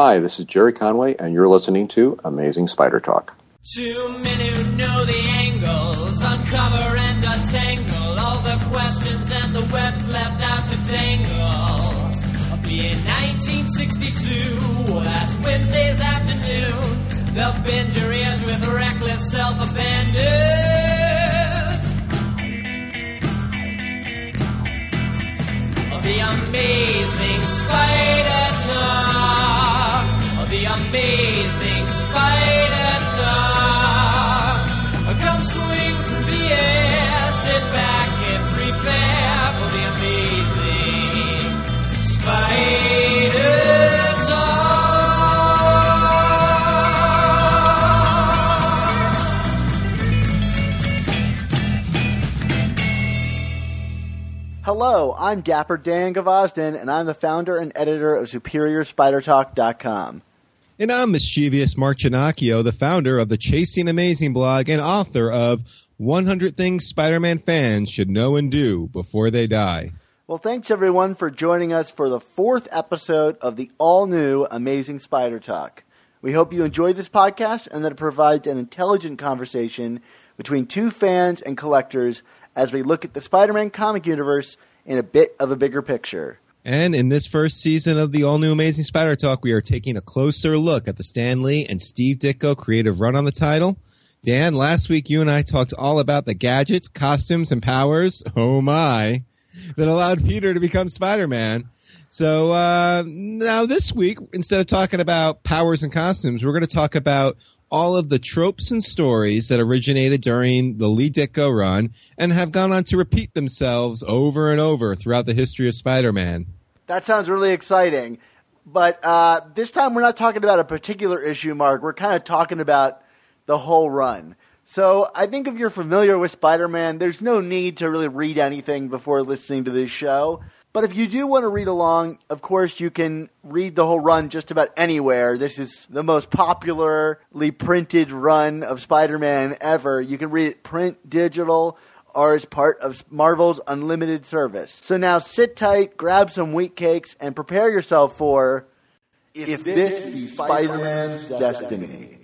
Hi, this is Gerry Conway, and you're listening to Amazing Spider Talk. Two men who know the angles, uncover and untangle all the questions and the webs left out to dangle. Be in 1962, last Wednesday's afternoon, they'll bend your ears with reckless self-abandon. The amazing spider talk. The amazing spider talk. Come swing through the air, sit back and prepare for the amazing spider. Hello, I'm Dapper Dan Gvozden, and I'm the founder and editor of SuperiorSpiderTalk.com. And I'm mischievous Mark the founder of the Chasing Amazing blog and author of 100 Things Spider-Man Fans Should Know and Do Before They Die. Well, thanks everyone for joining us for the fourth episode of the all new Amazing Spider Talk. We hope you enjoy this podcast and that it provides an intelligent conversation between two fans and collectors as we look at the Spider Man comic universe in a bit of a bigger picture. And in this first season of the all-new Amazing Spider Talk, we are taking a closer look at the Stan Lee and Steve Ditko creative run on the title. Dan, last week you and I talked all about the gadgets, costumes, and powers, oh my, that allowed Peter to become Spider-Man. So uh, now this week, instead of talking about powers and costumes, we're going to talk about all of the tropes and stories that originated during the Lee Ditko run and have gone on to repeat themselves over and over throughout the history of Spider-Man. That sounds really exciting. But uh, this time we're not talking about a particular issue, Mark. We're kind of talking about the whole run. So I think if you're familiar with Spider Man, there's no need to really read anything before listening to this show. But if you do want to read along, of course, you can read the whole run just about anywhere. This is the most popularly printed run of Spider Man ever. You can read it print, digital, or as part of Marvel's unlimited service. So now sit tight, grab some wheat cakes, and prepare yourself for If, This Be Spider Man's Destiny.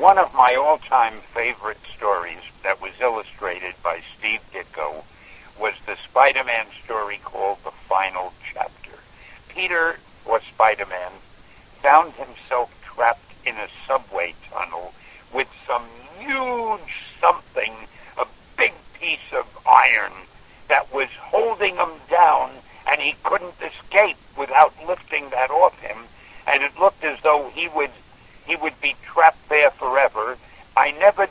One of my all-time favorite stories that was illustrated by Steve Ditko was the Spider-Man story called The Final Chapter. Peter, or Spider-Man, found himself trapped in a subway tunnel with some huge something, a big piece of iron that was holding him down and he couldn't escape without lifting that off him and it looked as though he would he would be trapped there forever. I never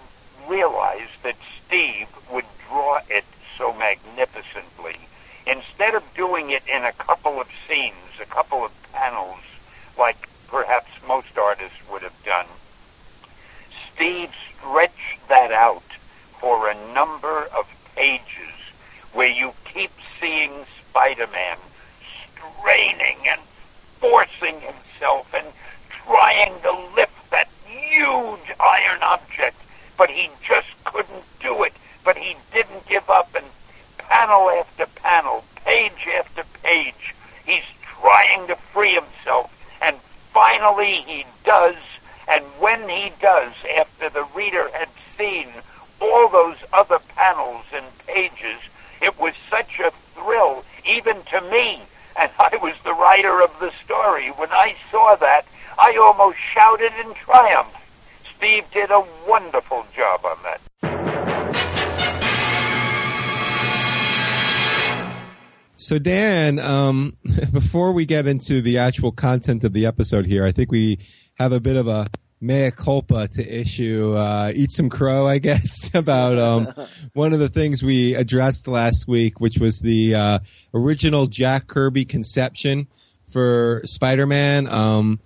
realized that Steve would draw it so magnificently. Instead of doing it in a couple of scenes, a couple of panels, like perhaps most artists would have done, Steve stretched that out for a number of pages where you keep seeing Spider-Man straining and forcing himself and trying to lift that huge iron object, but he just couldn't do it. But he didn't give up, and panel after panel, page after page, he's trying to free himself, and finally he does. And when he does, after the reader had seen all those other panels and pages, it was such a thrill, even to me, and I was the writer of the story. When I saw that, I almost shouted in triumph. Steve did a wonderful job on that. So Dan, um, before we get into the actual content of the episode here, I think we have a bit of a mea culpa to issue. Uh, eat some crow, I guess, about um, one of the things we addressed last week, which was the uh, original Jack Kirby conception for Spider-Man. Um,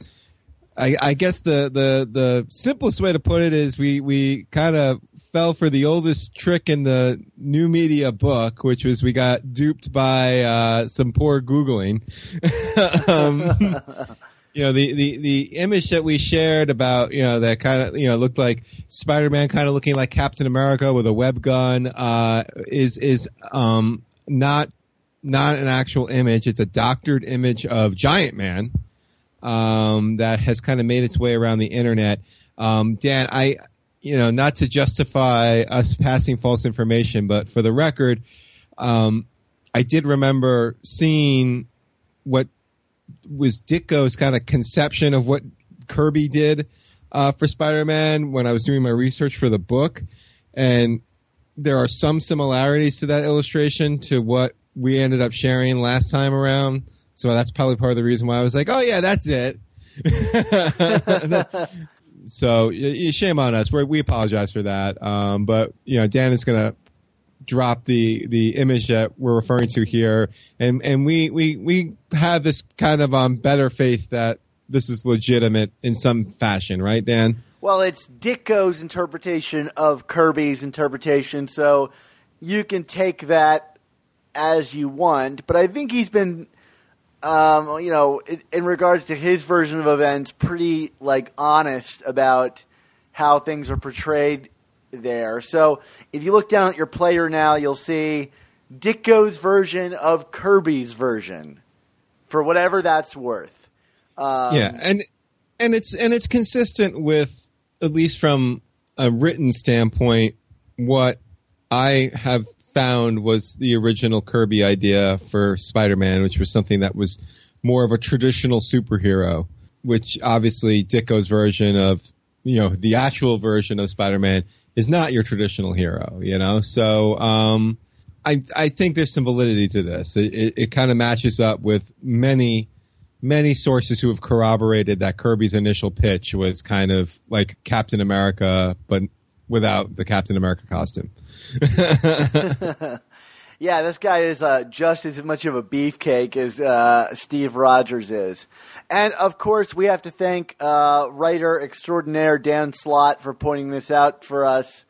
I, I guess the, the the simplest way to put it is we we kind of fell for the oldest trick in the new media book, which was we got duped by uh, some poor googling. um, you know the, the the image that we shared about you know that kind of you know looked like Spider-Man kind of looking like Captain America with a web gun uh, is is um, not not an actual image. It's a doctored image of Giant Man um, that has kind of made its way around the internet. Um, Dan, I, you know, not to justify us passing false information, but for the record, um, I did remember seeing what was Ditko's kind of conception of what Kirby did uh, for Spider-Man when I was doing my research for the book, and there are some similarities to that illustration to what we ended up sharing last time around. So that's probably part of the reason why I was like, oh yeah, that's it. so shame on us. We're, we apologize for that. Um, but you know, Dan is gonna drop the the image that we're referring to here, and and we we we have this kind of um better faith that this is legitimate in some fashion, right, Dan? Well, it's Ditko's interpretation of Kirby's interpretation, so you can take that as you want. But I think he's been um, you know, in, in regards to his version of events, pretty like honest about how things are portrayed there. So if you look down at your player now, you'll see Ditko's version of Kirby's version, for whatever that's worth. Um, yeah, and and it's and it's consistent with at least from a written standpoint what I have found was the original Kirby idea for Spider-Man, which was something that was more of a traditional superhero, which obviously Ditko's version of, you know, the actual version of Spider-Man is not your traditional hero, you know? So, um, I, I think there's some validity to this. It, it, it kind of matches up with many, many sources who have corroborated that Kirby's initial pitch was kind of like Captain America, but without the Captain America costume. yeah, this guy is uh, just as much of a beefcake as uh, Steve Rogers is. And of course, we have to thank uh, writer extraordinaire Dan Slott for pointing this out for us.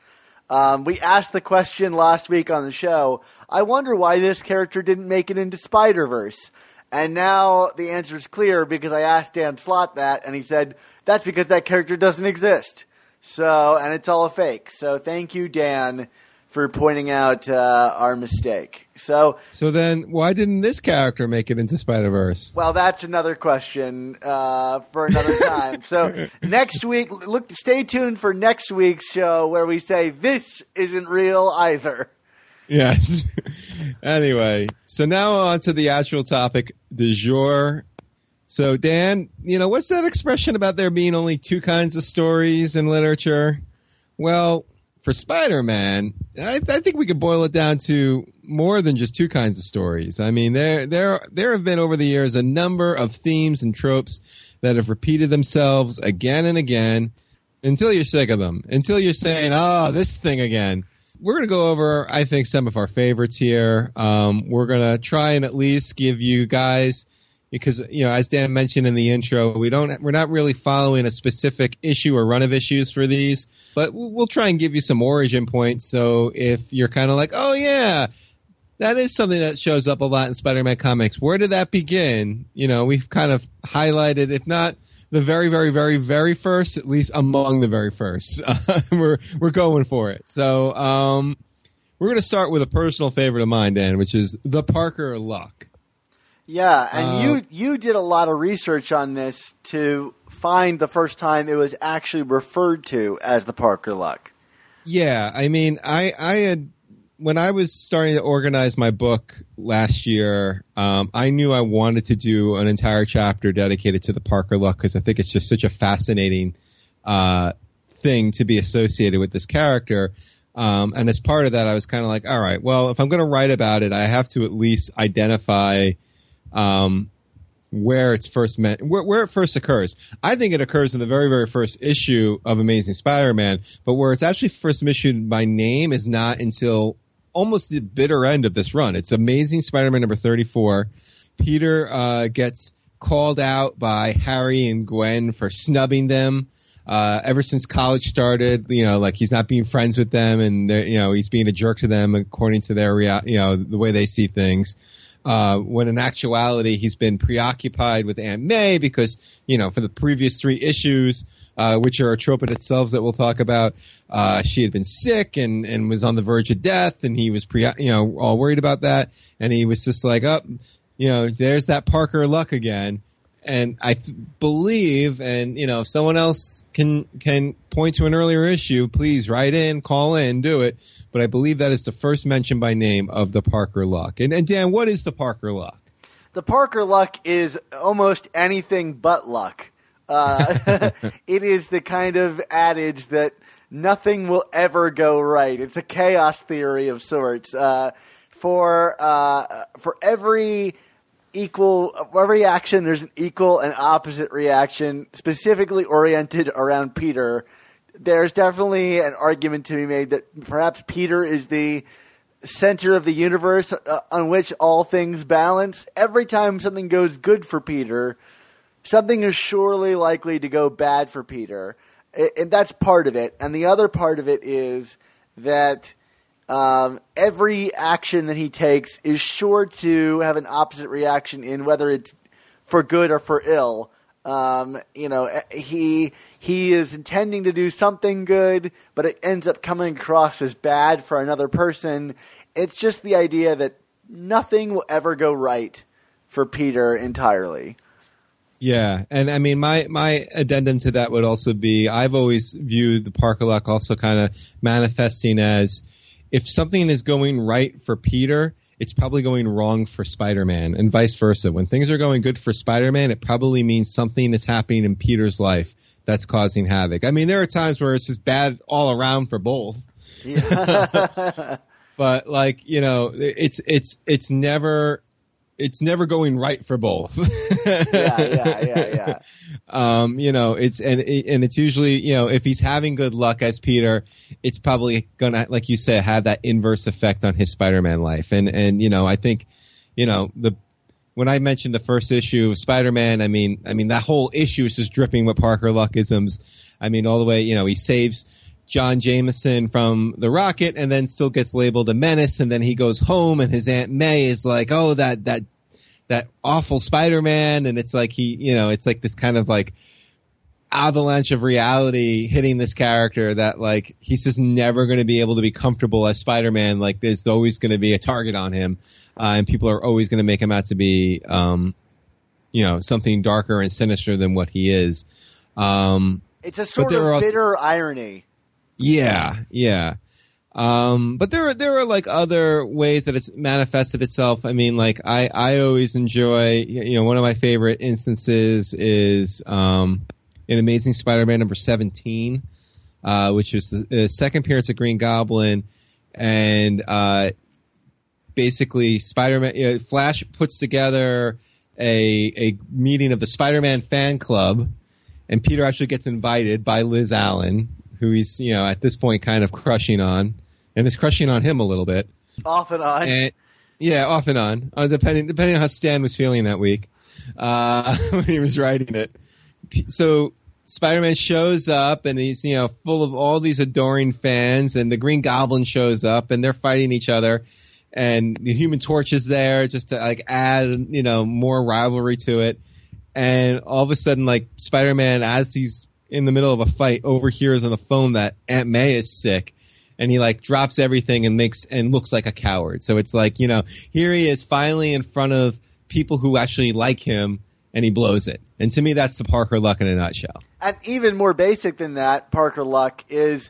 Um, we asked the question last week on the show. I wonder why this character didn't make it into Spider Verse. And now the answer is clear because I asked Dan Slott that, and he said that's because that character doesn't exist. So, and it's all a fake. So, thank you, Dan, for pointing out uh, our mistake. So, so then, why didn't this character make it into Spider Verse? Well, that's another question uh, for another time. so, next week, look, stay tuned for next week's show where we say this isn't real either. Yes. anyway, so now on to the actual topic du jour, so, Dan, you know, what's that expression about there being only two kinds of stories in literature? Well, for Spider-Man, I, I, think we could boil it down to more than just two kinds of stories. I mean, there, there, there have been over the years a number of themes and tropes that have repeated themselves again and again until you're sick of them, until you're saying, "Oh, this thing again." We're going to go over, I think, some of our favorites here. Um, we're going to try and at least give you guys because you know as Dan mentioned in the intro, we don't we're not really following a specific issue or run of issues for these, but we'll try and give you some origin points. So if you're kind of like, oh yeah, that is something that shows up a lot in Spider-Man comics. Where did that begin? You know, we've kind of highlighted, if not the very, very, very, very first, at least among the very first. We're we're going for it. So um, we're going to start with a personal favorite of mine, Dan, which is the Parker Luck. Yeah, and uh, you you did a lot of research on this to find the first time it was actually referred to as the Parker Luck. Yeah, I mean, I I had when I was starting to organize my book last year, um, I knew I wanted to do an entire chapter dedicated to the Parker Luck because I think it's just such a fascinating uh, thing to be associated with this character. Um, and as part of that, I was kind of like, all right, well, if I'm going to write about it, I have to at least identify um, where it's first meant, where, where, it first occurs. I think it occurs in the very, very first issue of Amazing Spider-Man, but where it's actually first mentioned by name is not until almost the bitter end of this run. It's Amazing Spider-Man number 34. Peter uh, gets called out by Harry and Gwen for snubbing them. Uh, ever since college started, you know, like he's not being friends with them, and you know he's being a jerk to them according to their rea- you know the way they see things. Uh, when in actuality he's been preoccupied with Aunt May because you know for the previous three issues, uh, which are a trope in itself that we'll talk about, uh, she had been sick and and was on the verge of death, and he was pre you know all worried about that, and he was just like, up, you know, there's that Parker luck again and I th- believe, and you know, if someone else can can point to an earlier issue, please write in, call in, do it. But I believe that is the first mention by name of the Parker Luck. And, and Dan, what is the Parker Luck? The Parker luck is almost anything but luck. Uh, it is the kind of adage that nothing will ever go right. It's a chaos theory of sorts. Uh, for uh, for every equal every action, there's an equal and opposite reaction, specifically oriented around Peter. There's definitely an argument to be made that perhaps Peter is the center of the universe uh, on which all things balance. Every time something goes good for Peter, something is surely likely to go bad for Peter. And that's part of it. And the other part of it is that um, every action that he takes is sure to have an opposite reaction in whether it's for good or for ill. Um, you know, eh, he he is intending to do something good, but it ends up coming across as bad for another person. It's just the idea that nothing will ever go right for Peter entirely. Yeah, and I mean, my my addendum to that would also be I've always viewed the Parker Luck also kind of manifesting as if something is going right for Peter, it's probably going wrong for Spider-Man, and vice versa. When things are going good for Spider-Man, it probably means something is happening in Peter's life that's causing havoc. I mean, there are times where it's just bad all around for both. Yeah. but like you know it's it's it's never it's never going right for both yeah, yeah, yeah, yeah. um you know it's and and it's usually you know if he's having good luck as peter it's probably gonna like you said have that inverse effect on his spider-man life and and you know i think you know the when I mentioned the first issue of Spider-Man, I mean, I mean that whole issue is just dripping with Parker Luckisms. I mean, all the way, you know, he saves John Jameson from the rocket and then still gets labeled a menace and then he goes home and his Aunt May is like, oh, that, that, that awful Spider-Man. And it's like he, you know, it's like this kind of like avalanche of reality hitting this character that like he's just never going to be able to be comfortable as Spider-Man. Like there's always going to be a target on him. Uh, and people are always going to make him out to be, um, you know, something darker and sinister than what he is. Um, It's a sort of are also- bitter irony. yeah, yeah. Um, but there are there are like other ways that it's manifested itself. I mean, like I I always enjoy you know one of my favorite instances is um, in Amazing Spider-Man number seventeen, uh, which is the, second appearance of Green Goblin, and uh, basically Spider-Man you know, Flash puts together a a meeting of the Spider-Man fan club, and Peter actually gets invited by Liz Allen, who he's you know at this point kind of crushing on, and is crushing on him a little bit. Off and on. And yeah, off and on, uh, depending depending on how Stan was feeling that week uh, when he was writing it. So Spider-Man shows up and he's you know full of all these adoring fans, and the Green Goblin shows up and they're fighting each other, and the Human Torch is there just to like add you know more rivalry to it, and all of a sudden like Spider-Man as he's in the middle of a fight overhears on the phone that Aunt May is sick and he like drops everything and makes and looks like a coward. So it's like, you know, here he is finally in front of people who actually like him and he blows it. And to me that's the Parker luck in a nutshell. And even more basic than that, Parker Luck is,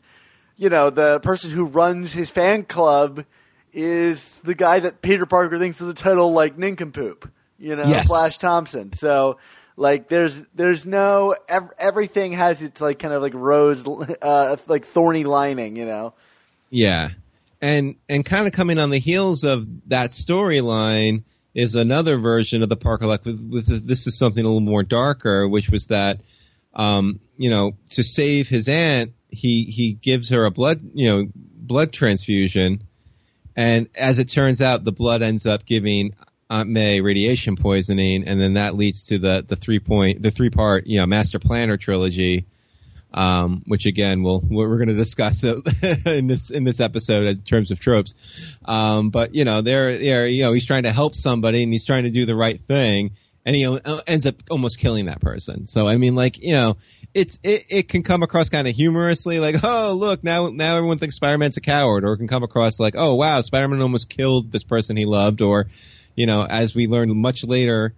you know, the person who runs his fan club is the guy that Peter Parker thinks is a total like nincompoop. You know, Yes. Flash Thompson. So like, there's there's no ev- everything has its like kind of like rose, uh, like thorny lining. You know. Yeah. And and kind of coming on the heels of that storyline is another version of the Parker luck with, with this is something a little more darker, which was that um, you know, to save his aunt, he he gives her a blood, you know, blood transfusion, and as it turns out, the blood ends up giving Aunt May radiation poisoning, and then that leads to the the three point the three part you know Master Planner trilogy, um, which again we'll we're going to discuss in this in this episode in terms of tropes. Um, but you know they're they're you know he's trying to help somebody and he's trying to do the right thing, and he ends up almost killing that person. So I mean, like you know, it's it, it can come across kind of humorously, like oh look now now everyone thinks Spider Man's a coward, or it can come across like oh wow Spider Man almost killed this person he loved, or you know as we learned much later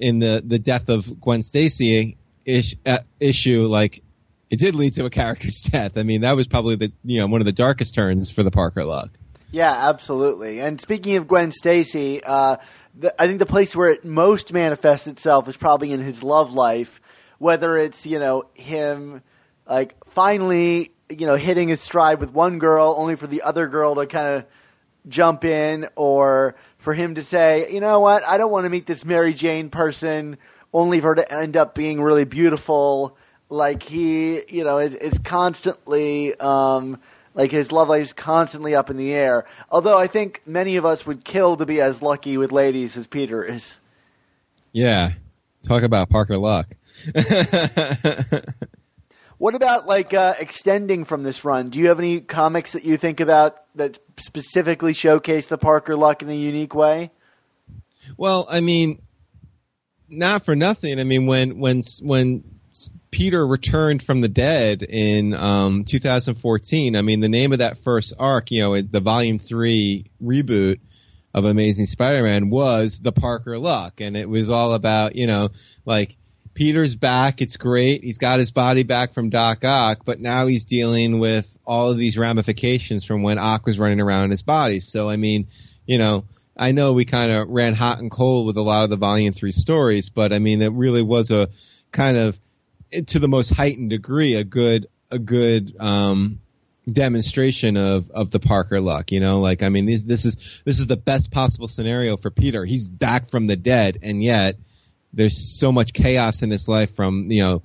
in the the death of Gwen Stacy ish, uh, issue, like it did lead to a character's death. I mean that was probably the you know one of the darkest turns for the Parker luck. Yeah, absolutely. And speaking of Gwen Stacy, uh, the, I think the place where it most manifests itself is probably in his love life, whether it's you know him like finally you know hitting his stride with one girl, only for the other girl to kind of jump in, or for him to say, you know what, I don't want to meet this Mary Jane person, only for her to end up being really beautiful. Like he, you know, is, is constantly. Um, like his love life is constantly up in the air. Although I think many of us would kill to be as lucky with ladies as Peter is. Yeah. Talk about Parker Luck. what about like uh, extending from this run? Do you have any comics that you think about that specifically showcase the Parker Luck in a unique way? Well, I mean, not for nothing. I mean, when when when Peter returned from the dead in um, 2014. I mean, the name of that first arc, you know, the Volume Three reboot of Amazing Spider-Man was the Parker Luck, and it was all about, you know, like Peter's back. It's great. He's got his body back from Doc Ock, but now he's dealing with all of these ramifications from when Ock was running around in his body. So, I mean, you know, I know we kind of ran hot and cold with a lot of the Volume Three stories, but I mean, it really was a kind of to the most heightened degree a good a good um, demonstration of of the Parker luck. You know, like I mean, this this is this is the best possible scenario for Peter. He's back from the dead, and yet there's so much chaos in his life from you know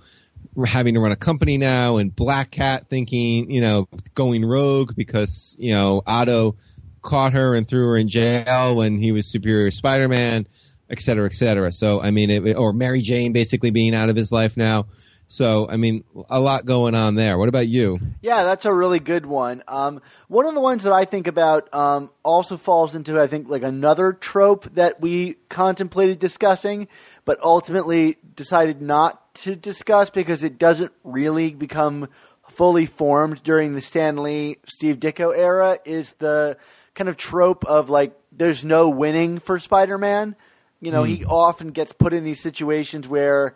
having to run a company now, and Black Cat thinking you know going rogue because you know Otto caught her and threw her in jail when he was Superior Spider-Man, et cetera, et cetera. So I mean, it, or Mary Jane basically being out of his life now. So, I mean, a lot going on there. What about you? Yeah, that's a really good one. Um, one of the ones that I think about um, also falls into, I think, like another trope that we contemplated discussing, but ultimately decided not to discuss because it doesn't really become fully formed during the Stan Lee Steve Ditko era. Is the kind of trope of like there's no winning for Spider-Man. You know, mm. he often gets put in these situations where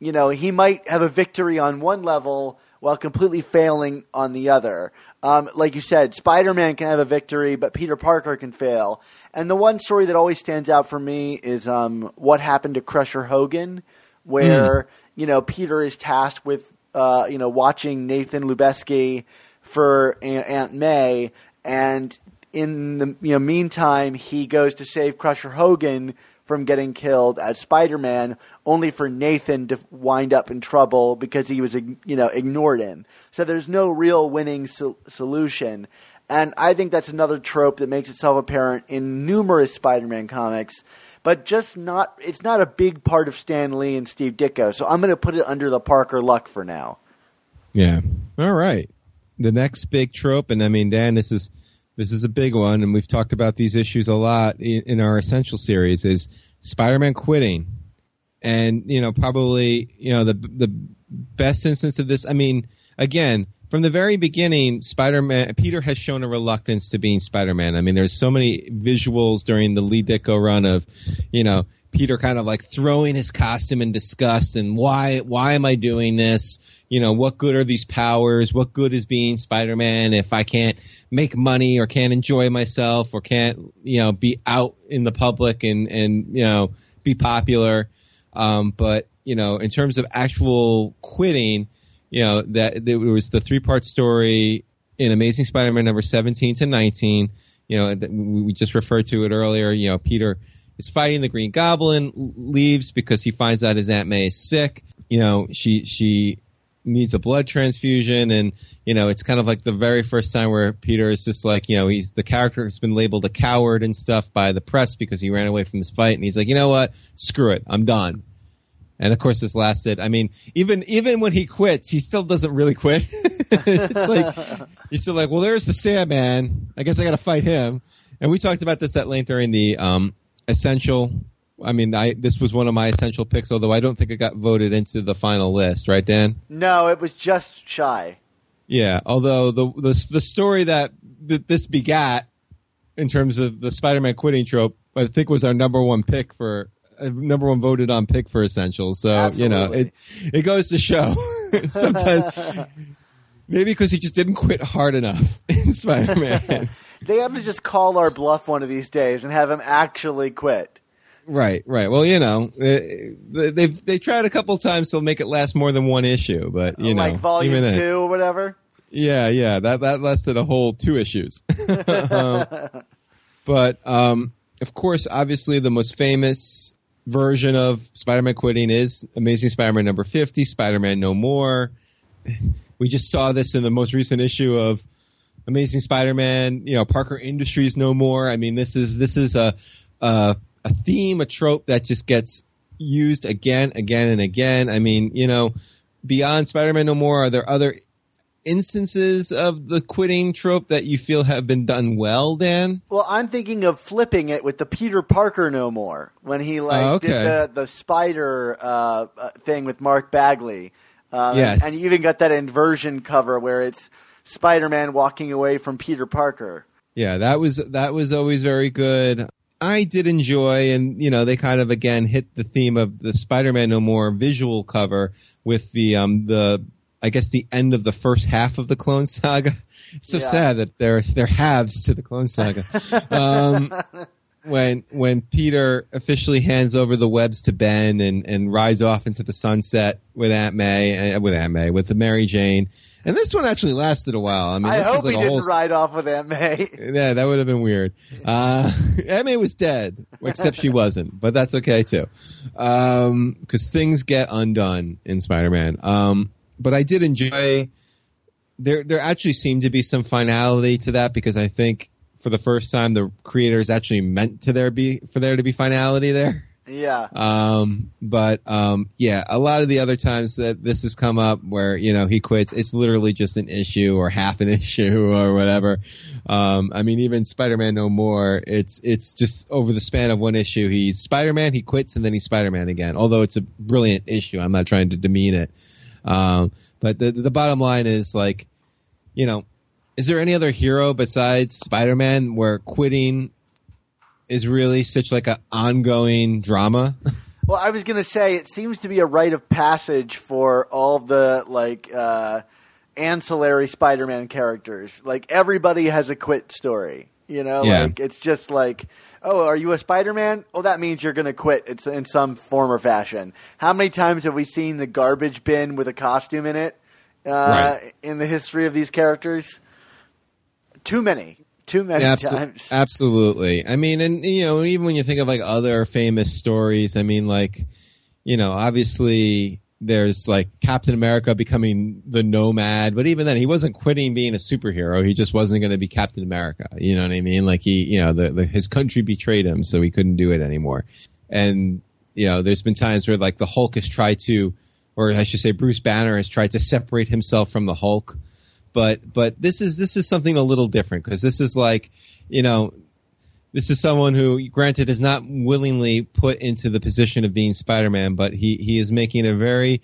you know, he might have a victory on one level while completely failing on the other. Um, like you said, Spider Man can have a victory, but Peter Parker can fail. And the one story that always stands out for me is um, what happened to Crusher Hogan, where, mm. you know, Peter is tasked with, uh, you know, watching Nathan Lubensky for Aunt May, and in the you know, meantime, he goes to save Crusher Hogan from getting killed as Spider-Man, only for Nathan to wind up in trouble because he was, you know, ignored him. So there's no real winning so- solution. And I think that's another trope that makes itself apparent in numerous Spider-Man comics, but just not, it's not a big part of Stan Lee and Steve Ditko. So I'm going to put it under the Parker luck for now. Yeah. All right. The next big trope, and I mean, Dan, this is, this is a big one, and we've talked about these issues a lot in, in our essential series. Is Spider-Man quitting, and you know probably you know the the best instance of this. I mean, again, from the very beginning, Spider-Man Peter has shown a reluctance to being Spider-Man. I mean, there's so many visuals during the Lee Ditko run of, you know, Peter kind of like throwing his costume in disgust and why why am I doing this? You know, what good are these powers? What good is being Spider-Man if I can't make money or can't enjoy myself or can't, you know, be out in the public and, and, you know, be popular. Um, but, you know, in terms of actual quitting, you know, that there was the three part story in Amazing Spider-Man number 17 to 19. You know, we just referred to it earlier. You know, Peter is fighting the Green Goblin, leaves because he finds out his Aunt May is sick. You know, she, she, needs a blood transfusion, and you know it's kind of like the very first time where Peter is just like you know he's the character has been labeled a coward and stuff by the press because he ran away from this fight, and he's like you know what, screw it, I'm done. And of course, this lasted. I mean, even even when he quits, he still doesn't really quit. it's like he's still like, well, there's the Sandman. I guess I got to fight him. And we talked about this at length during the um, essential. I mean, I this was one of my essential picks, although I don't think it got voted into the final list, right, Dan? No, it was just shy. Yeah, although the the, the story that, that this begat in terms of the Spider-Man quitting trope, I think was our number one pick for uh, number one voted on pick for essentials. So Absolutely. you know, it it goes to show sometimes maybe because he just didn't quit hard enough in Spider-Man. They have to just call our bluff one of these days and have him actually quit. Right, right. Well, you know, eh, they- they've they tried a couple times to make it last more than one issue, but you know, like volume even then- two or whatever. Yeah, yeah, that that lasted a whole two issues. Um, but um, of course, obviously, the most famous version of Spider-Man quitting is Amazing Spider-Man number fifty, Spider-Man No More. We just saw this in the most recent issue of Amazing Spider-Man. You know, Parker Industries No More. I mean, this is this is a a, a theme, a trope that just gets used again, again, and again. I mean, you know, beyond Spider-Man No More, are there other instances of the quitting trope that you feel have been done well, Dan? Well, I'm thinking of flipping it with the Peter Parker no more when he like Oh, okay. did the the spider uh, thing with Mark Bagley. Um, Yes. and you even got that inversion cover where it's Spider-Man walking away from Peter Parker. Yeah, that was that was always very good. I did enjoy, and you know, they kind of again hit the theme of the Spider-Man No More visual cover with the um the I guess the end of the first half of the Clone Saga. It's so Yeah. sad that there are halves to the Clone Saga. um, when when Peter officially hands over the webs to Ben and and rides off into the sunset with Aunt May uh, with Aunt May with the Mary Jane. And this one actually lasted a while. I mean, I this hope was like he a whole didn't ride off with May. yeah, that would have been weird. Uh, May was dead, except she wasn't, but that's okay too. Um, cause things get undone in Spider-Man. Um, but I did enjoy, there, there actually seemed to be some finality to that because I think for the first time the creators actually meant to there be, for there to be finality there. Yeah. Um, but um, yeah, a lot of the other times that this has come up where you know he quits, it's literally just an issue or half an issue or whatever. Um, I mean, even Spider-Man No More, it's it's just over the span of one issue. He's Spider-Man, he quits, and then he's Spider-Man again. Although it's a brilliant issue, I'm not trying to demean it. Um, but the the bottom line is like, you know, is there any other hero besides Spider-Man where quitting is really such like an ongoing drama? Well, I was gonna say it seems to be a rite of passage for all the like uh, ancillary Spider-Man characters. Like everybody has a quit story. You know, Yeah. like it's just like, oh, are you a Spider-Man? Well, that means you're gonna quit. It's in some form or fashion. How many times have we seen the garbage bin with a costume in it uh, Right. in the history of these characters? Too many. Too many Abso- times. Absolutely. I mean, and you know, even when you think of like other famous stories, I mean, like, you know, obviously there's like Captain America becoming the nomad, but even then he wasn't quitting being a superhero. He just wasn't going to be Captain America. You know what I mean? Like he, you know, the, the his country betrayed him, so he couldn't do it anymore. And you know, there's been times where like the Hulk has tried to, or I should say, Bruce Banner has tried to separate himself from the Hulk but but this is this is something a little different because this is like you know this is someone who granted is not willingly put into the position of being Spider-Man but he he is making a very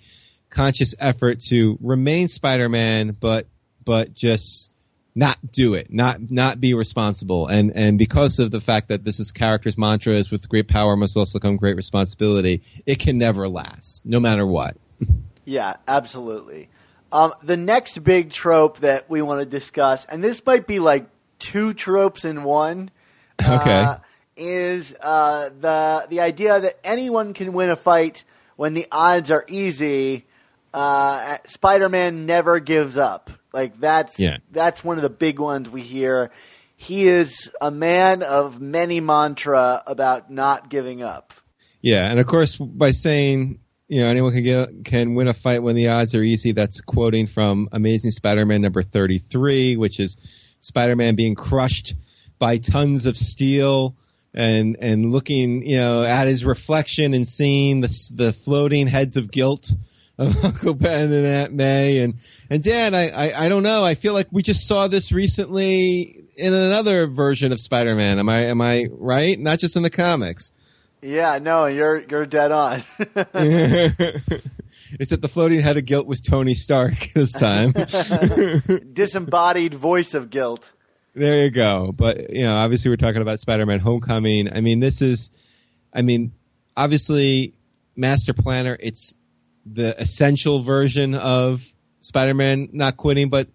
conscious effort to remain Spider-Man but but just not do it not not be responsible and and because of the fact that this is character's mantra is with great power must also come great responsibility it can never last no matter what Yeah, absolutely. Um, the next big trope that we want to discuss, and this might be like two tropes in one, Okay. uh, is uh, the the idea that anyone can win a fight when the odds are easy. Uh, Spider-Man never gives up. Like that's Yeah. that's one of the big ones we hear. He is a man of many mantra about not giving up. Yeah, and of course, by saying you know anyone can get can win a fight when the odds are easy. That's quoting from Amazing Spider-Man number 33, which is Spider-Man being crushed by tons of steel and and looking you know at his reflection and seeing the the floating heads of guilt of Uncle Ben and Aunt May. And and Dan I, I I don't know. I feel like we just saw this recently in another version of Spider-Man. Am I am I right? Not just in the comics Yeah, no, you're you're dead on. It's Except the floating head of guilt was Tony Stark this time. Disembodied voice of guilt. There you go. But you know, obviously, we're talking about Spider-Man: Homecoming. I mean, this is, I mean, obviously, Master Planner. It's the essential version of Spider-Man not quitting, but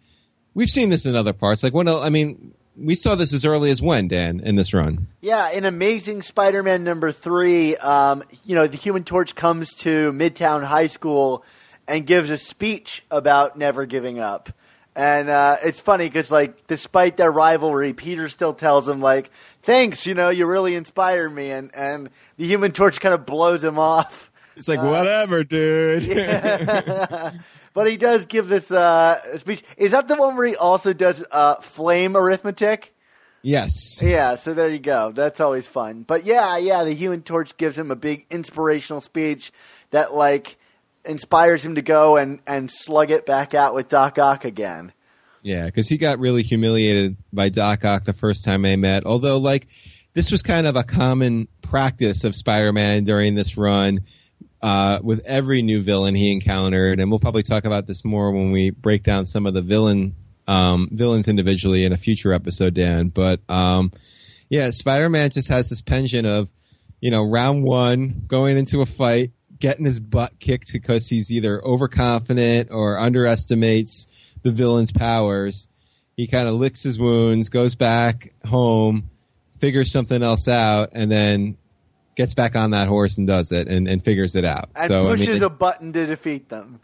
we've seen this in other parts. Like when I mean, we saw this as early as when Dan in this run. Yeah, in Amazing Spider-Man number three, um, you know, the Human Torch comes to Midtown High School and gives a speech about never giving up. And uh, it's funny because, like, despite their rivalry, Peter still tells him, like, "Thanks, you know, you really inspired me." And and the Human Torch kind of blows him off. It's like whatever, dude. But he does give this uh, speech. Is that the one where he also does uh, flame arithmetic? yes. Yeah, so there you go. That's always fun. But yeah, yeah, the Human Torch gives him a big inspirational speech that like inspires him to go and and slug it back out with Doc Ock again. Yeah, because he got really humiliated by Doc Ock the first time they met. Although, like, this was kind of a common practice of Spider-Man during this run uh, with every new villain he encountered, and we'll probably talk about this more when we break down some of the villain um, villains individually in a future episode, Dan. But um, yeah, Spider-Man just has this penchant of, you know, round one going into a fight, getting his butt kicked because he's either overconfident or underestimates the villain's powers. He kind of licks his wounds, goes back home, figures something else out, and then gets back on that horse and does it and, and figures it out. And so pushes I mean, a button to defeat them.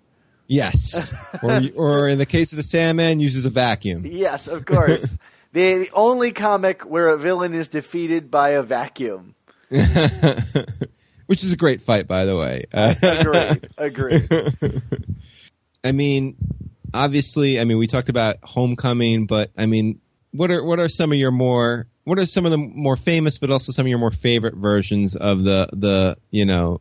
yes, or or in the case of the Sandman, uses a vacuum. Yes, of course. the, the only comic where a villain is defeated by a vacuum. Which is a great fight, by the way. Agreed. Agreed. I mean, obviously, I mean, we talked about Homecoming, but I mean, what are what are some of your more what are some of the more famous, but also some of your more favorite versions of the the you know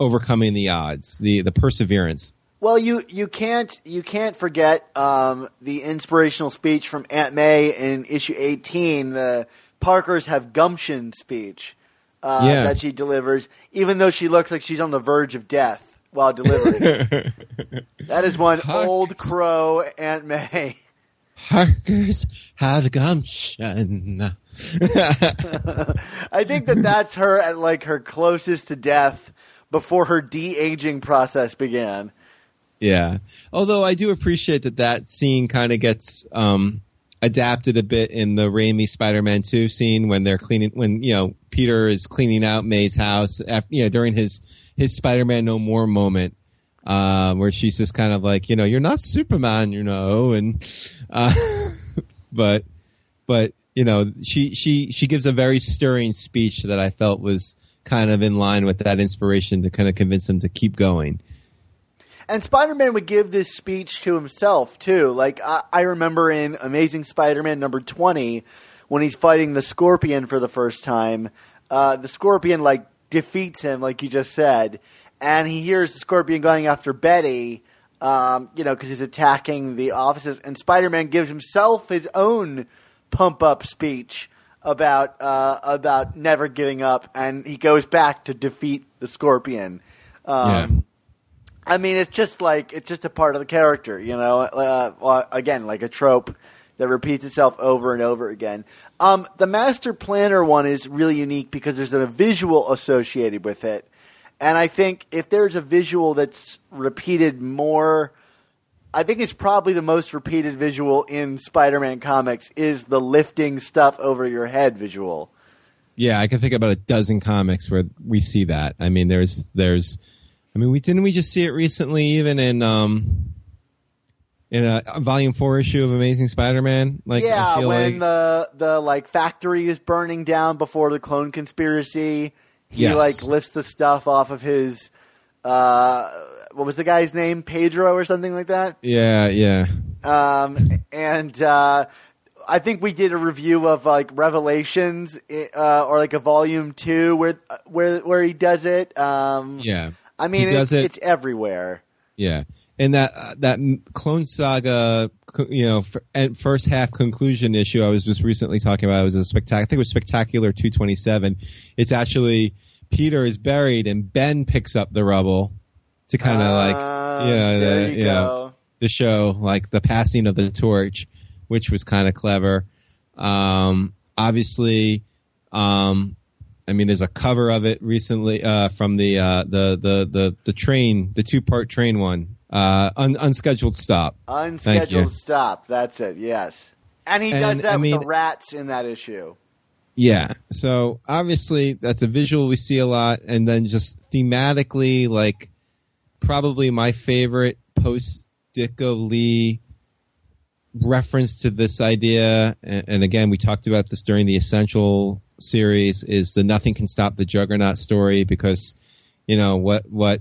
overcoming the odds, the the perseverance? Well, you, you can't you can't forget um, the inspirational speech from Aunt May in issue eighteen, the Parkers have gumption speech uh, Yeah. that she delivers, even though she looks like she's on the verge of death while delivering. that is one Parkers. old crow Aunt May. Parkers have gumption. I think that that's her at like her closest to death before her de aging process began. Yeah. Although I do appreciate that that scene kind of gets um, adapted a bit in the Raimi Spider-Man 2 scene when they're cleaning, when, you know, Peter is cleaning out May's house after, you know, during his, his Spider-Man No More moment. Uh, where she's just kind of like, you know, you're not Superman, you know, and, uh, but, but, you know, she, she, she gives a very stirring speech that I felt was kind of in line with that inspiration to kind of convince him to keep going. And Spider Man would give this speech to himself too. Like I, I remember in Amazing Spider Man number twenty, when he's fighting the Scorpion for the first time, uh, the Scorpion like defeats him, like you just said, and he hears the Scorpion going after Betty. Um, you know, because he's attacking the offices, and Spider Man gives himself his own pump up speech about uh, about never giving up, and he goes back to defeat the Scorpion. Um, Yeah. I mean, it's just like it's just a part of the character, you know. Uh, again, like a trope that repeats itself over and over again. Um, the master planner one is really unique because there's a visual associated with it, and I think if there's a visual that's repeated more, I think it's probably the most repeated visual in Spider-Man comics is the lifting stuff over your head visual. Yeah, I can think about a dozen comics where we see that. I mean, there's there's, I mean, we didn't we just see it recently, even in um, in a, volume four issue of Amazing Spider-Man. Like, yeah, I feel when like the the like factory is burning down before the clone conspiracy, he Yes. like lifts the stuff off of his Uh, what was the guy's name? Pedro or something like that. Yeah, yeah. Um, and uh, I think we did a review of like Revelations uh, or like a volume two where where where he does it. Um, Yeah. I mean, it's, it- it's everywhere. Yeah, and that uh, that Clone Saga, you know, f- first half conclusion issue I was just recently talking about. It was a spectacular. I think it was spectacular two twenty seven. It's actually Peter is buried and Ben picks up the rubble to kind of like Um, you know the, you you know the show like the passing of the torch, which was kind of clever. Um, obviously, um, I mean, there's a cover of it recently uh, from the, uh, the the the the train, the two part train one, uh, un- unscheduled stop. Unscheduled stop. That's it. Yes, and he does that I with mean- the rats in that issue. Yeah. So obviously that's a visual we see a lot, and then just thematically, like probably my favorite post Ditko Lee reference to this idea, and, and again we talked about this during the Essential series, is the Nothing Can Stop the Juggernaut story because you know what what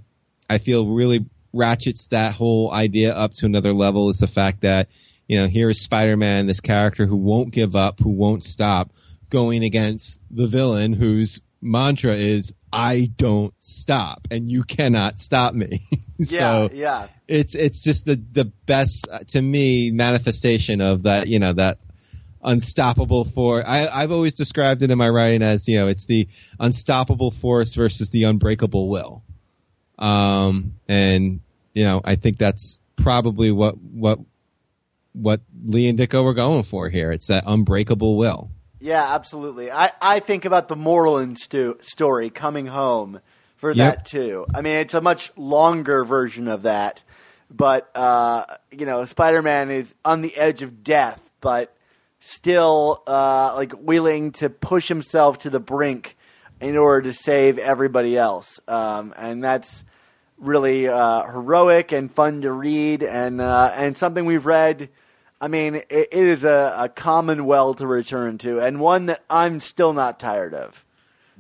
I feel really ratchets that whole idea up to another level is the fact that you know here is Spider-Man, this character who won't give up, who won't stop, going against the villain whose mantra is I don't stop and you cannot stop me. Yeah, so yeah. it's it's just the the best uh, to me manifestation of that you know that unstoppable force. I, I've always described it in my writing as you know it's the unstoppable force versus the unbreakable will. Um, and you know I think that's probably what what what Lee and Ditko were going for here. It's that unbreakable will. Yeah, absolutely. I, I think about the Morlun stu- story coming home for Yep. that too. I mean, it's a much longer version of that, but uh, you know, Spider-Man is on the edge of death, but still uh, like willing to push himself to the brink in order to save everybody else, um, and that's really uh, heroic and fun to read, and uh, and something we've read. I mean, it, it is a, a common well to return to, and one that I'm still not tired of.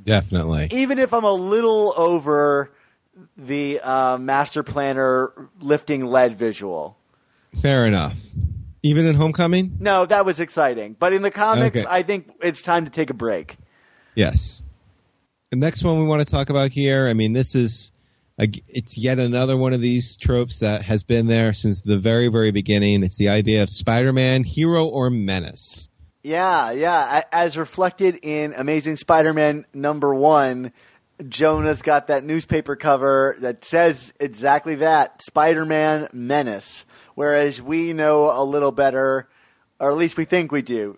Definitely. Even if I'm a little over the uh, master planner lifting lead visual. Fair enough. Even in Homecoming? No, that was exciting. But in the comics, Okay. I think it's time to take a break. Yes. The next one we want to talk about here, I mean, this is, it's yet another one of these tropes that has been there since the very, very beginning. It's the idea of Spider-Man, hero or menace. Yeah, yeah. As reflected in Amazing Spider-Man number one, Jonah's got that newspaper cover that says exactly that: Spider-Man Menace. Whereas we know a little better, or at least we think we do.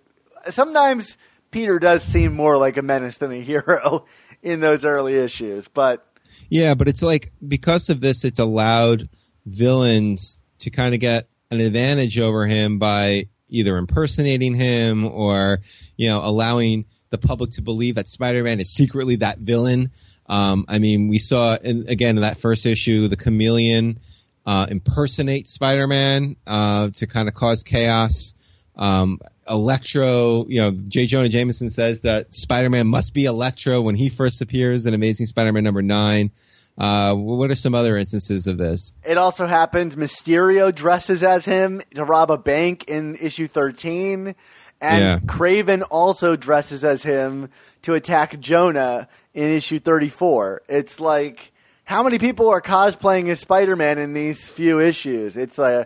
Sometimes Peter does seem more like a menace than a hero in those early issues, but Yeah, but it's like because of this, it's allowed villains to kind of get an advantage over him by either impersonating him or you know allowing the public to believe that Spider-Man is secretly that villain. Um, I mean, we saw in, again in that first issue the Chameleon uh, impersonate Spider-Man uh, to kind of cause chaos. Um, Electro, you know, J. Jonah Jameson says that Spider-Man must be Electro when he first appears in Amazing Spider-Man number nine. Uh, what are some other instances of this? It also happens. Mysterio dresses as him to rob a bank in issue 13. And Yeah. Kraven also dresses as him to attack Jonah in issue 34. It's like, how many people are cosplaying as Spider Man in these few issues? It's uh, Stan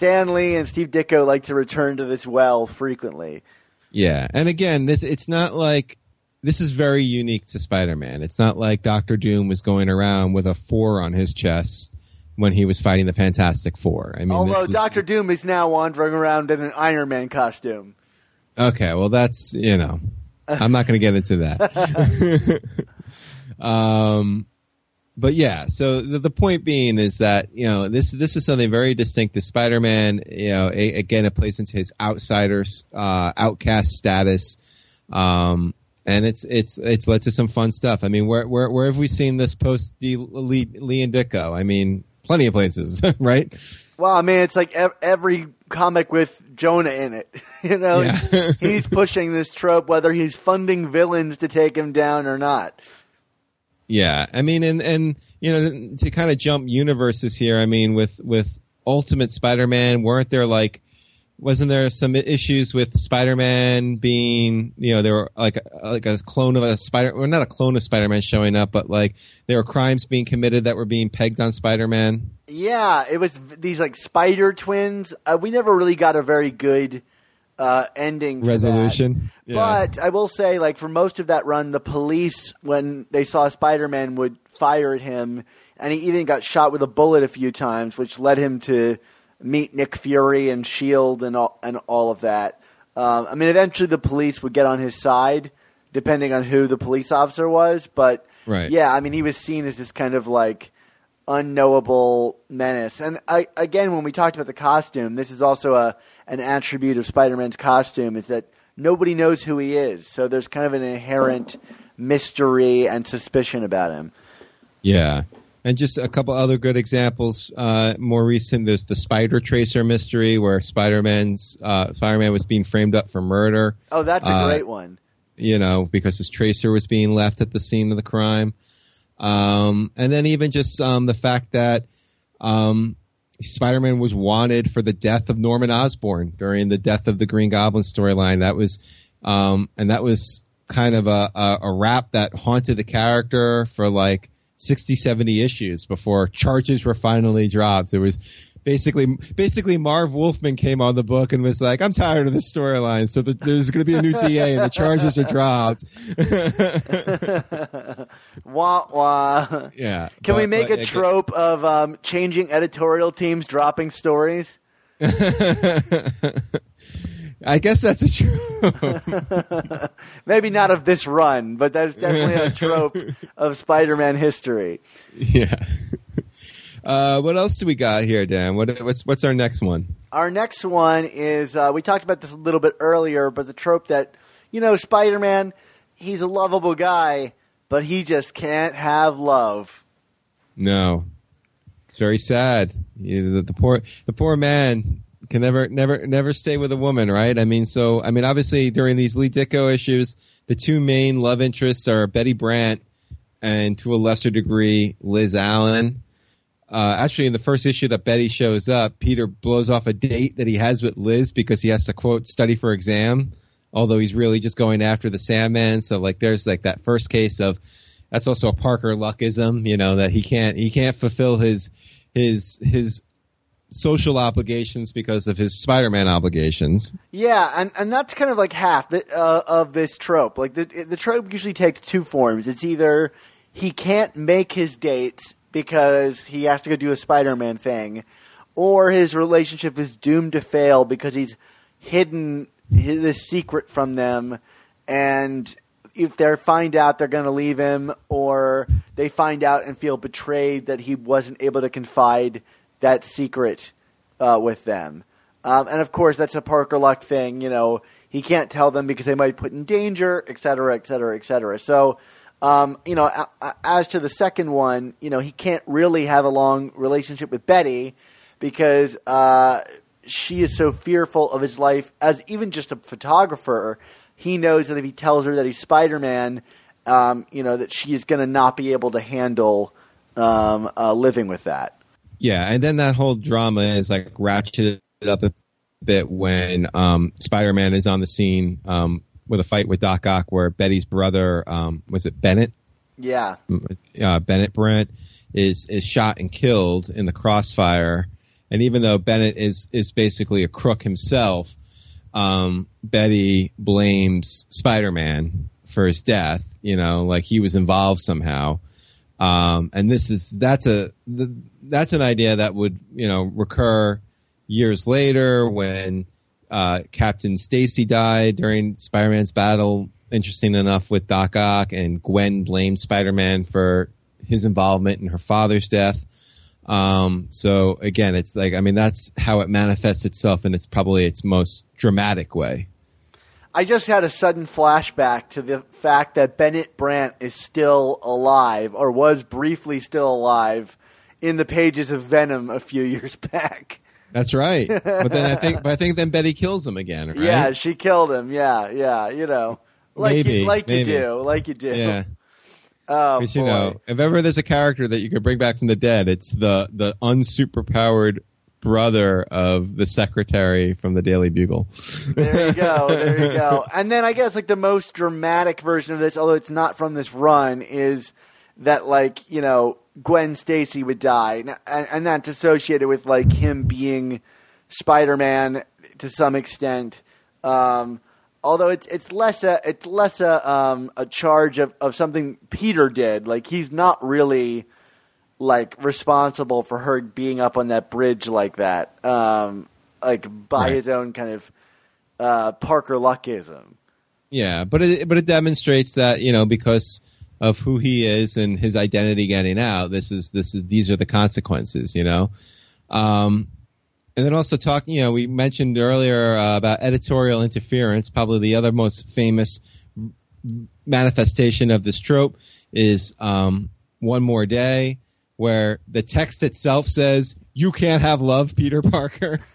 Lee and Steve Ditko like to return to this well frequently. Yeah, and again, this it's not like this is very unique to Spider-Man. It's not like Doctor Doom was going around with a four on his chest when he was fighting the Fantastic Four. I mean, Although was- Doctor Doom is now wandering around in an Iron Man costume. Okay, well that's you know, I'm not going to get into that. um, but yeah, so the, the point being is that you know this this is something very distinct to Spider-Man. You know, a, again, it plays into his outsiders, uh, outcast status. Um, and it's it's it's led to some fun stuff. I mean, where where where have we seen this post Lee, Lee and Ditko? I mean, plenty of places, right? Well, I mean, it's like ev- every comic with Jonah in it. you know, Yeah. he's pushing this trope, whether he's funding villains to take him down or not. Yeah, I mean, and and you know, to kind of jump universes here. I mean, with with Ultimate Spider-Man, weren't there like, wasn't there some issues with Spider-Man being, you know, there were like like a clone of a Spider, or not a clone of Spider-Man showing up, but like there were crimes being committed that were being pegged on Spider-Man. Yeah, it was these like spider twins. Uh, we never really got a very good uh, ending. Resolution. Yeah. But I will say, like for most of that run, the police, when they saw Spider Man, would fire at him, and he even got shot with a bullet a few times, which led him to meet Nick Fury and Shield and all and all of that. Um, I mean, eventually the police would get on his side, depending on who the police officer was. But Right. yeah, I mean, he was seen as this kind of like unknowable menace. And I, again, when we talked about the costume, this is also a an attribute of Spider-Man's costume is that nobody knows who he is. So there's kind of an inherent mystery and suspicion about him. Yeah. And just a couple other good examples. Uh, more recent, there's the Spider Tracer mystery where Spider-Man's uh, Spider-Man was being framed up for murder. Oh, that's a Uh, great one. You know, because his tracer was being left at the scene of the crime. Um, and then even just um, the fact that um, Spider-Man was wanted for the death of Norman Osborn during the death of the Green Goblin storyline. That was, um, and that was kind of a, a, a rap that haunted the character for like 60, 70 issues before charges were finally dropped. It was basically, basically Marv Wolfman came on the book and was like, I'm tired of this storyline. So the, there's going to be a new DA and the charges are dropped. Wah wah. yeah. Can we make but a trope of um, changing editorial teams dropping stories? I guess that's a true. Maybe not of this run, but that's definitely a trope of Spider-Man history. yeah. Uh, what else do we got here, Dan? What, what's what's our next one? Our next one is uh, we talked about this a little bit earlier, but the trope that you know Spider-Man, he's a lovable guy, but he just can't have love. No, it's very sad. You know, the, the poor the poor man can never never never stay with a woman, right? I mean, so I mean, obviously during these Lee Ditko issues, the two main love interests are Betty Brant and to a lesser degree Liz Allen. Uh, actually, in the first issue that Betty shows up, Peter blows off a date that he has with Liz because he has to quote study for exam, although he's really just going after the Sandman. So like, there's like that first case of that's also a Parker Luckism, you know, that he can't he can't fulfill his his his social obligations because of his Spider-Man obligations. Yeah, and, and that's kind of like half the, uh, of this trope. Like the the trope usually takes two forms. It's either he can't make his dates because he has to go do a Spider-Man thing, or his relationship is doomed to fail because he's hidden his, this secret from them, and if they find out, they're going to leave him, or they find out and feel betrayed that he wasn't able to confide that secret uh, with them. Um, and of course, that's a Parker Luck thing. You know, he can't tell them because they might put in danger, et cetera, et cetera, et cetera. So, um, you know, as to the second one, you know, he can't really have a long relationship with Betty because uh, she is so fearful of his life as even just a photographer. He knows that if he tells her that he's Spider Man, um, you know, that she is going to not be able to handle um, uh, living with that. Yeah, and then that whole drama is like ratcheted up a bit when um, Spider-Man is on the scene um, with a fight with Doc Ock, where Betty's brother, um, was it Bennett? Yeah. uh, Bennett Brant is is shot and killed in the crossfire, and even though Bennett is is basically a crook himself, um, Betty blames Spider Man for his death. You know, like he was involved somehow. Um, and this is that's a the, that's an idea that would you know recur years later when uh, Captain Stacy died during Spider-Man's battle. Interesting enough with Doc Ock and Gwen blamed Spider-Man for his involvement in her father's death. Um, so again, it's like I mean that's how it manifests itself, and it's probably its most dramatic way. I just had a sudden flashback to the fact that Bennett Brant is still alive, or was briefly still alive, in the pages of Venom a few years back. That's right. but then I think, but I think then Betty kills him again, right? Yeah, she killed him. Yeah, yeah, you know, like Maybe, you, like maybe. you do, like you do. Yeah. Oh, Because you know, if ever there's a character that you could bring back from the dead, it's the the unsuperpowered brother of the secretary from the Daily Bugle. There you go. There you go. And then I guess like the most dramatic version of this, although it's not from this run, is that like you know Gwen Stacy would die, and, and that's associated with like him being Spider-Man to some extent. Um, although it's it's less a it's less a um, a charge of, of something Peter did. Like he's not really like responsible for her being up on that bridge like that. Um, like by Right. his own kind of uh, Parker Luckism. Yeah, but it but it demonstrates that you know because of who he is and his identity getting out. This is this is these are the consequences. You know, um, and then also talking. You know, we mentioned earlier uh, about editorial interference. Probably the other most famous manifestation of this trope is um, one more day. Where the text itself says, "You can't have love, Peter Parker."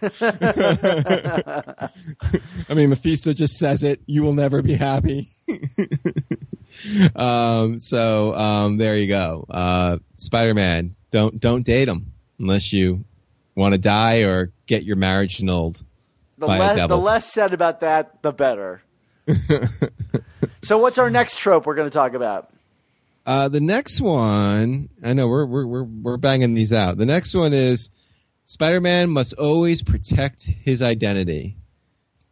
I mean, Mephisto just says it. You will never be happy. um, so um, there you go. Uh, Spider-Man, don't don't date him unless you want to die or get your marriage annulled. The, By a less, the less said about that, the better. so, what's our next trope we're going to talk about? Uh, the next one, I know we're we're we're we're banging these out. The next one is Spider-Man must always protect his identity,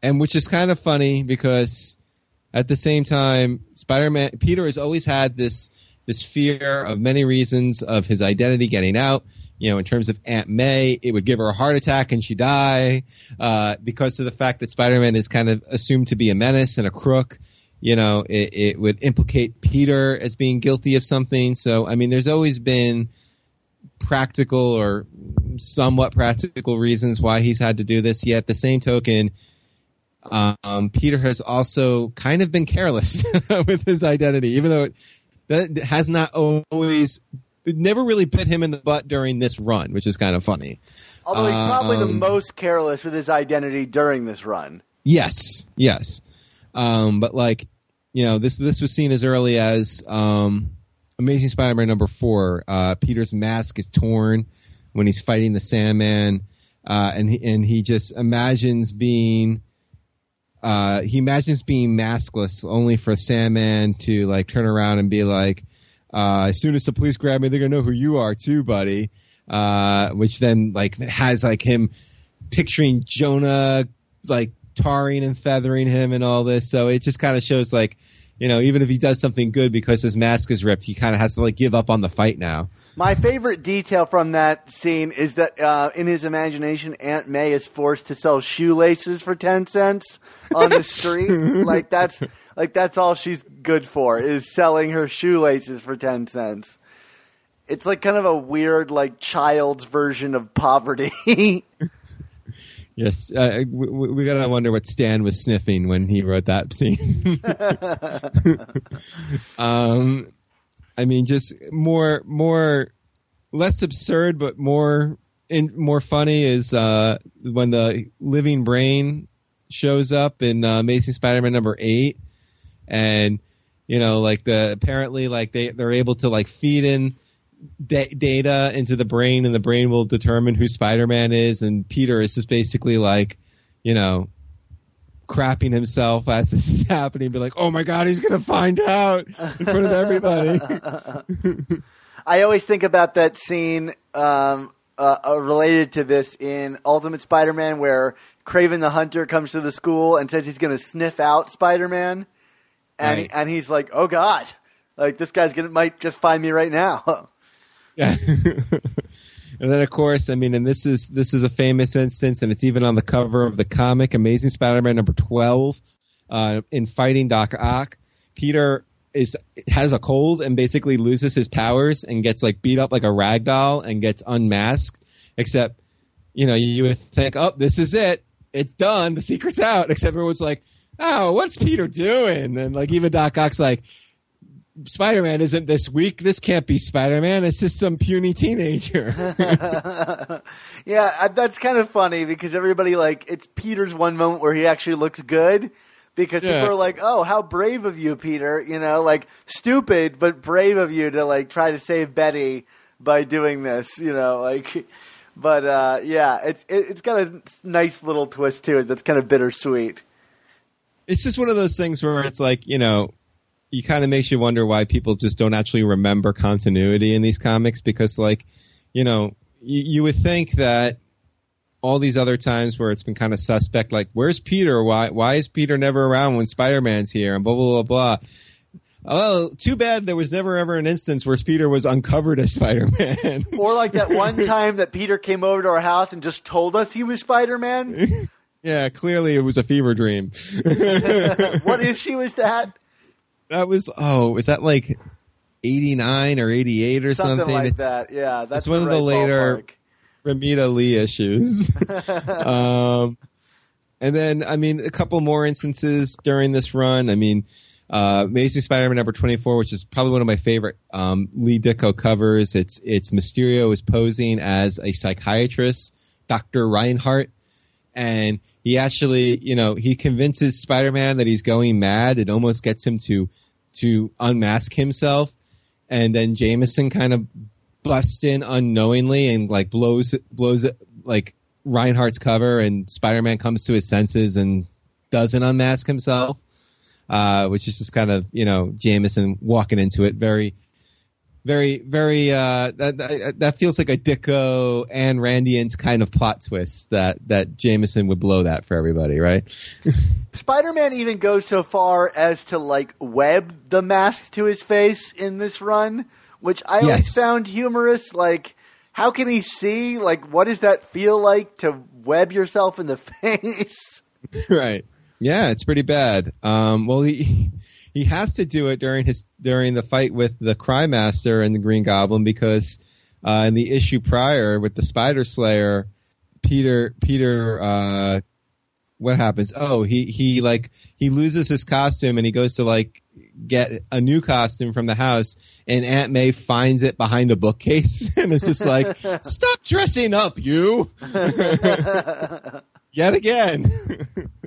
and which is kind of funny because at the same time, Spider-Man Peter has always had this this fear of many reasons of his identity getting out. You know, in terms of Aunt May, it would give her a heart attack and she die uh, because of the fact that Spider-Man is kind of assumed to be a menace and a crook you know, it, it would implicate Peter as being guilty of something. So, I mean, there's always been practical or somewhat practical reasons why he's had to do this. Yet, the same token, um, Peter has also kind of been careless with his identity, even though it that has not always, it never really bit him in the butt during this run, which is kind of funny. Although he's probably the Um, most careless with his identity during this run. Yes, yes. Um, but like, you know, this this was seen as early as um, Amazing Spider-Man number four. Uh, Peter's mask is torn when he's fighting the Sandman, uh, and he, and he just imagines being. Uh, he imagines being maskless only for Sandman to like turn around and be like, uh, as soon as the police grab me, they're gonna know who you are too, buddy. Uh, which then like has like him picturing Jonah like tarring and feathering him and all this. So it just kind of shows like, you know, even if he does something good because his mask is ripped, he kind of has to like give up on the fight now. My favorite detail from that scene is that uh, in his imagination, Aunt May is forced to sell shoelaces for ten cents on the street. like that's like that's all she's good for is selling her shoelaces for ten cents. It's like kind of a weird, like child's version of poverty. Yes, uh, we, we gotta wonder what Stan was sniffing when he wrote that scene. um, I mean, just more, more, less absurd, but more, in, more funny is uh, when the living brain shows up in uh, Amazing Spider-Man number eight, and you know, like the apparently like they they're able to like feed in da- data into the brain, and the brain will determine who Spider-Man is. And Peter is just basically like, you know, crapping himself as this is happening, be like, "Oh my god, he's gonna find out in front of everybody." I always think about that scene um, uh, uh, related to this in Ultimate Spider-Man, where Kraven the Hunter comes to the school and says he's going to sniff out Spider-Man, and Right. and he's like, "Oh God, like this guy's gonna might just find me right now." Yeah. and then of course, I mean, and this is this is a famous instance, and it's even on the cover of the comic Amazing Spider-Man number twelve. Uh, in fighting Doc Ock, Peter is has a cold and basically loses his powers and gets like beat up like a rag doll and gets unmasked. Except, you know, you would think, oh, this is it, it's done, the secret's out. Except everyone's like, oh, what's Peter doing? And like even Doc Ock's like, Spider-Man isn't this weak. This can't be Spider-Man. It's just some puny teenager. yeah, that's kind of funny because everybody like it's Peter's one moment where he actually looks good, because Yeah. people are like, "Oh, how brave of you, Peter!" You know, like stupid but brave of you to like try to save Betty by doing this. You know, like, but uh, yeah, it's it, it's got a nice little twist to it that's kind of bittersweet. it's just one of those things where it's like you know you kind of makes you wonder why people just don't actually remember continuity in these comics because like you know you, you would think that all these other times where it's been kind of suspect like where's peter why why is peter never around when spider-man's here and blah blah blah blah Oh, too bad there was never ever an instance where Peter was uncovered as Spider-Man. Or like that one time that Peter came over to our house and just told us he was Spider Man. yeah, clearly it was a fever dream. what issue is that? That was oh, was that like eighty nine or eighty eight or Something, something? like It's that. Yeah, that's it's one of the right later- ballpark. Romita Lee issues. um, and then I mean a couple more instances during this run. I mean, uh, Amazing Spider-Man number twenty four, which is probably one of my favorite um, Lee Ditko covers. It's it's Mysterio is posing as a psychiatrist, Doctor Reinhardt, and he actually, you know, he convinces Spider-Man that he's going mad. It almost gets him to to unmask himself, and then Jameson kind of busts in unknowingly and like blows blows like Reinhardt's cover, and Spider-Man comes to his senses and doesn't unmask himself, uh, which is just kind of you know Jameson walking into it very. Very, very. Uh, that, that feels like a Ditko and Randian kind of plot twist that that Jameson would blow that for everybody, right? Spider Man even goes so far as to like web the mask to his face in this run, which I always Yes. found humorous. Like, how can he see? Like, what does that feel like to web yourself in the face? right. Yeah, it's pretty bad. Um, well, he he has to do it during his during the fight with the Crime Master and the Green Goblin because uh, in the issue prior with the Spider Slayer, Peter Peter uh, what happens? Oh, he he like he loses his costume and he goes to like get a new costume from the house and Aunt May finds it behind a bookcase and it's just like stop dressing up you yet again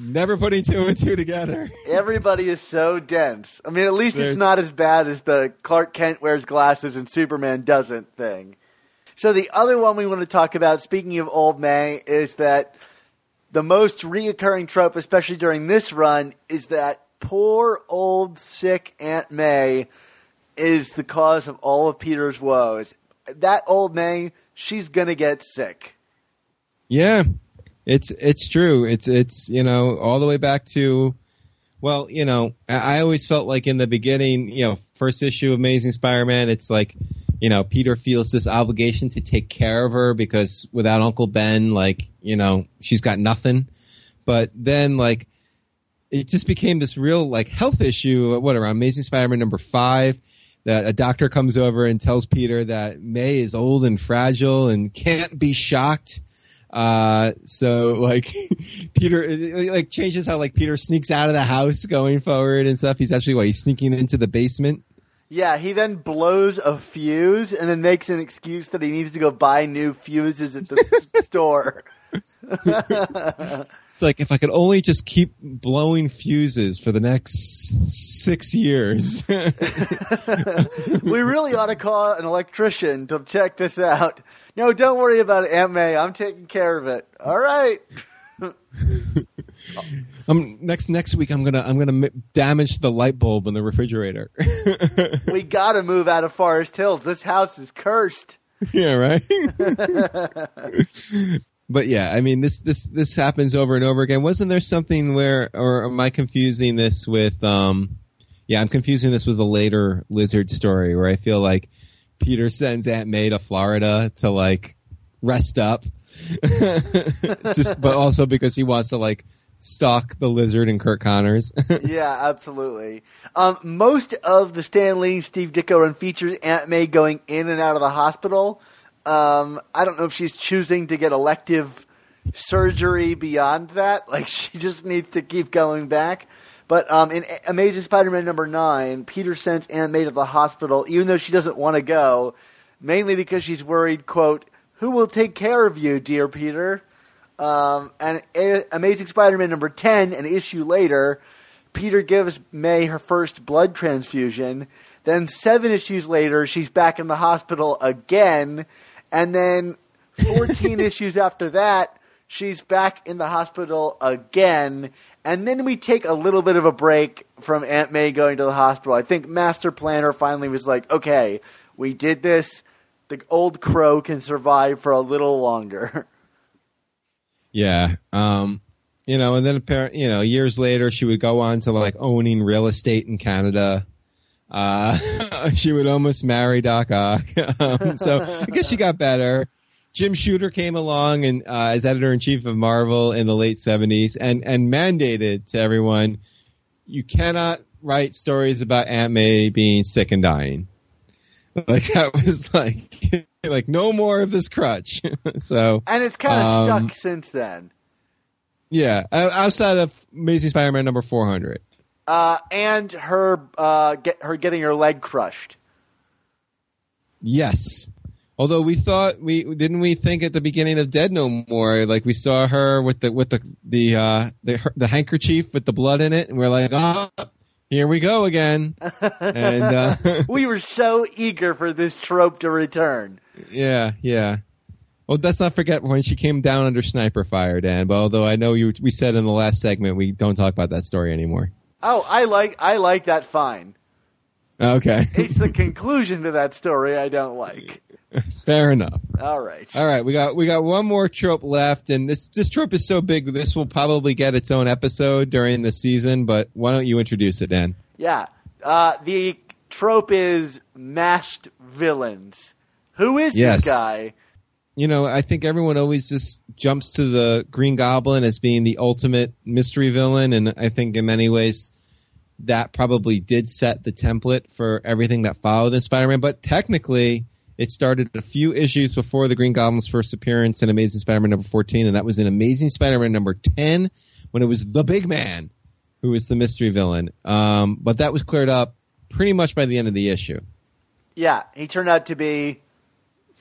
never putting two and two together Everybody is so dense. I mean, at least There's- it's not as bad as the Clark Kent wears glasses and Superman doesn't thing. So the other one we want to talk about, speaking of Old May, is that the most reoccurring trope, especially during this run, is that poor old sick Aunt May is the cause of all of Peter's woes. That old May, she's gonna get sick. Yeah, it's it's true. It's it's you know all the way back to, well, you know, I, always felt like in the beginning, you know, first issue of Amazing Spider-Man, it's like, you know, Peter feels this obligation to take care of her because without Uncle Ben, like, you know, she's got nothing. But then like, it just became this real like health issue. What around Amazing Spider-Man number five? That a doctor comes over and tells Peter that May is old and fragile and can't be shocked. Uh, so like Peter, like changes how like Peter sneaks out of the house going forward and stuff. He's actually what he's sneaking into the basement. Yeah, he then blows a fuse and then makes an excuse that he needs to go buy new fuses at the store. Like if I could only just keep blowing fuses for the next six years. we really ought to call an electrician to check this out. No, don't worry about it, Aunt May. I'm taking care of it. All right. I'm um, next next week I'm gonna I'm gonna damage the light bulb in the refrigerator. We got to move out of Forest Hills. This house is cursed. yeah, right. But yeah, I mean this this this happens over and over again. Wasn't there something where, or am I confusing this with? um Yeah, I'm confusing this with a later lizard story where I feel like Peter sends Aunt May to Florida to like rest up, just but also because he wants to like stalk the lizard and Curt Connors. yeah, absolutely. Um, most of the Stan Lee, Steve Ditko run features Aunt May going in and out of the hospital. Um, I don't know if she's choosing to get elective surgery beyond that. Like she just needs to keep going back. But um, in Amazing Spider-Man number nine, Peter sends Aunt May to the hospital, even though she doesn't want to go, mainly because she's worried. "Quote: Who will take care of you, dear Peter?" Um, and A- Amazing Spider-Man number ten, an issue later, Peter gives May her first blood transfusion. Then seven issues later, she's back in the hospital again, and then fourteen issues after that, she's back in the hospital again. And then we take a little bit of a break from Aunt May going to the hospital. I think Master Planner finally was like, okay, we did this. The old crow can survive for a little longer. Yeah. Um, you know, and then apparent, you know, years later, she would go on to like owning real estate in Canada. Uh, she would almost marry Doc Ock. um, so I guess she got better. Jim Shooter came along and uh, as editor in chief of Marvel in the late '70s, and and mandated to everyone, you cannot write stories about Aunt May being sick and dying. Like that was like like no more of this crutch. so and it's kind of Um, stuck since then. yeah, outside of Amazing Spider-Man number 400. Uh, and her uh, get her getting her leg crushed. Yes. Although we thought we didn't we think at the beginning of Dead No More, like we saw her with the with the the uh the, her- the handkerchief with the blood in it, and we're like, oh, here we go again. and uh, we were so eager for this trope to return. yeah, yeah. Well, let's not forget when she came down under sniper fire, Dan. But although I know you, we said in the last segment we don't talk about that story anymore. Oh, I like I like that fine. Okay, It's the conclusion to that story I don't like. fair enough. All right. All right, we got we got one more trope left, and this this trope is so big, this will probably get its own episode during the season. But why don't you introduce it, Dan? Yeah. Uh, the trope is masked villains. Who is Yes. this guy? You know, I think everyone always just jumps to the Green Goblin as being the ultimate mystery villain, and I think in many ways that probably did set the template for everything that followed in Spider-Man. But technically, it started a few issues before the Green Goblin's first appearance in Amazing Spider-Man number 14, and that was in Amazing Spider-Man number 10 when it was the Big Man who was the mystery villain. Um, but that was cleared up pretty much by the end of the issue. Yeah, he turned out to be.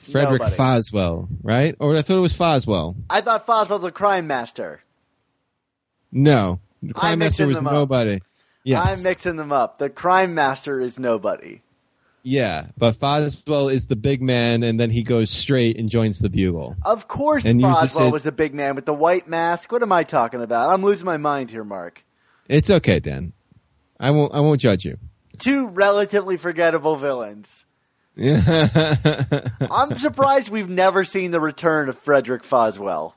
Frederick Nobody. Foswell, right? Or I thought it was Foswell. I thought Foswell's a crime master. No, the Crime Master was them up. nobody. Yes, I'm mixing them up. The crime master is nobody. yeah, but Foswell is the big man, and then he goes straight and joins the Bugle. Of course, And Foswell his- was the big man with the white mask. What am I talking about? I'm losing my mind here, Mark. It's okay, Dan. I won't. I won't judge you. Two relatively forgettable villains. I'm surprised we've never seen the return of Frederick Foswell.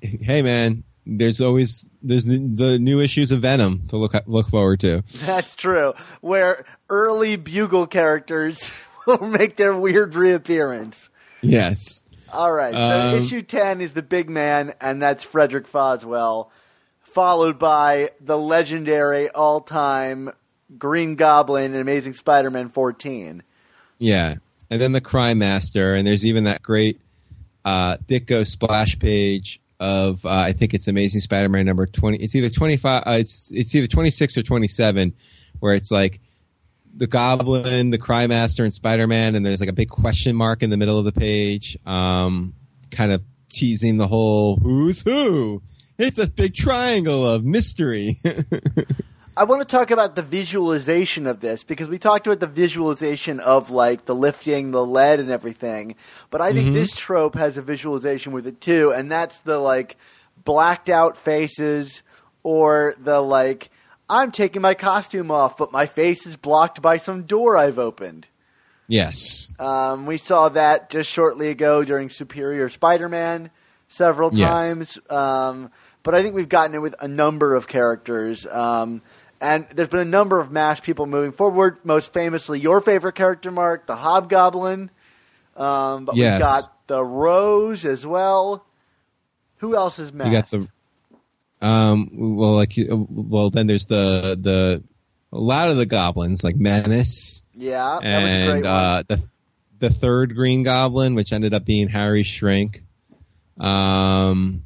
hey, man. There's always there's the, the new issues of Venom to look look forward to. That's true. Where early Bugle characters will make their weird reappearance. Yes. All right. So Um, issue 10 is the big man, and that's Frederick Foswell, followed by the legendary all time Green Goblin and Amazing Spider Man 14. Yeah, and then the Crime Master, and there's even that great uh, Ditko splash page of uh, I think it's Amazing Spider-Man number twenty. It's either twenty five. Uh, it's it's either twenty six or twenty seven, where it's like the Goblin, the Crime Master, and Spider-Man, and there's like a big question mark in the middle of the page, um, kind of teasing the whole who's who. It's a big triangle of mystery. I want to talk about the visualization of this because we talked about the visualization of like the lifting, the lead, and everything. But I think this trope has a visualization with it too, and that's the like blacked out faces or the like I'm taking my costume off, but my face is blocked by some door I've opened. yes. Um, we saw that just shortly ago during Superior Spider-Man several Yes. times. Um, but I think we've gotten it with a number of characters. Um, and there's been a number of MASH people moving forward. Most famously, your favorite character, Mark, the Hobgoblin. Um, but Yes. we've got the Rose as well. Who else is You masked? got the um well like well then there's the the a lot of the goblins like Menace yeah, that was a great and uh the the third Green Goblin which ended up being Harry Shrink. Um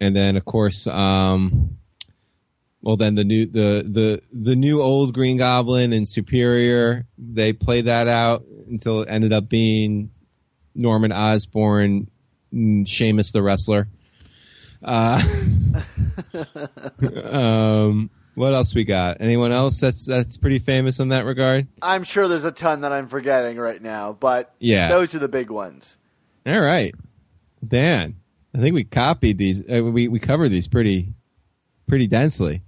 and then of course um well then the new the the the new old Green Goblin and Superior they played that out until it ended up being Norman Osborn, Sheamus the wrestler. Uh, um, what else we got? Anyone else that's that's pretty famous in that regard? I'm sure there's a ton that I'm forgetting right now, but Yeah. those are the big ones. All right, Dan. I think we copied these. Uh, we we covered these pretty pretty densely.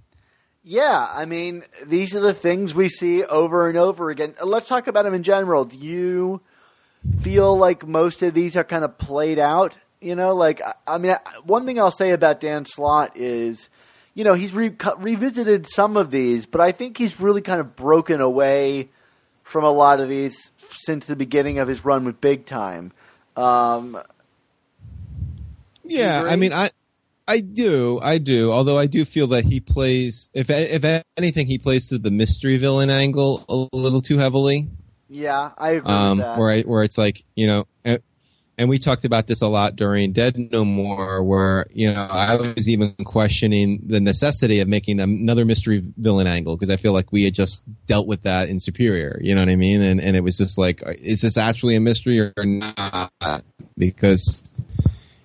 Yeah, I mean, these are the things we see over and over again. Uh, Let's talk about them in general. Do you feel like most of these are kind of played out? You know, like I- I mean, one thing I'll say about Dan Slott is, you know, he's re- revisited some of these, but I think he's really kind of broken away from a lot of these since the beginning of his run with Big Time. Um, Yeah. I mean, I I do, I do. Although I do feel that he plays, if if anything, he plays to the mystery villain angle a little too heavily. yeah, I agree um, with that. where I, where it's like you know, and, and we talked about this a lot during Dead No More, where you know I was even questioning the necessity of making another mystery villain angle because I feel like we had just dealt with that in Superior. You know what I mean? And and it was just like, is this actually a mystery or not? Because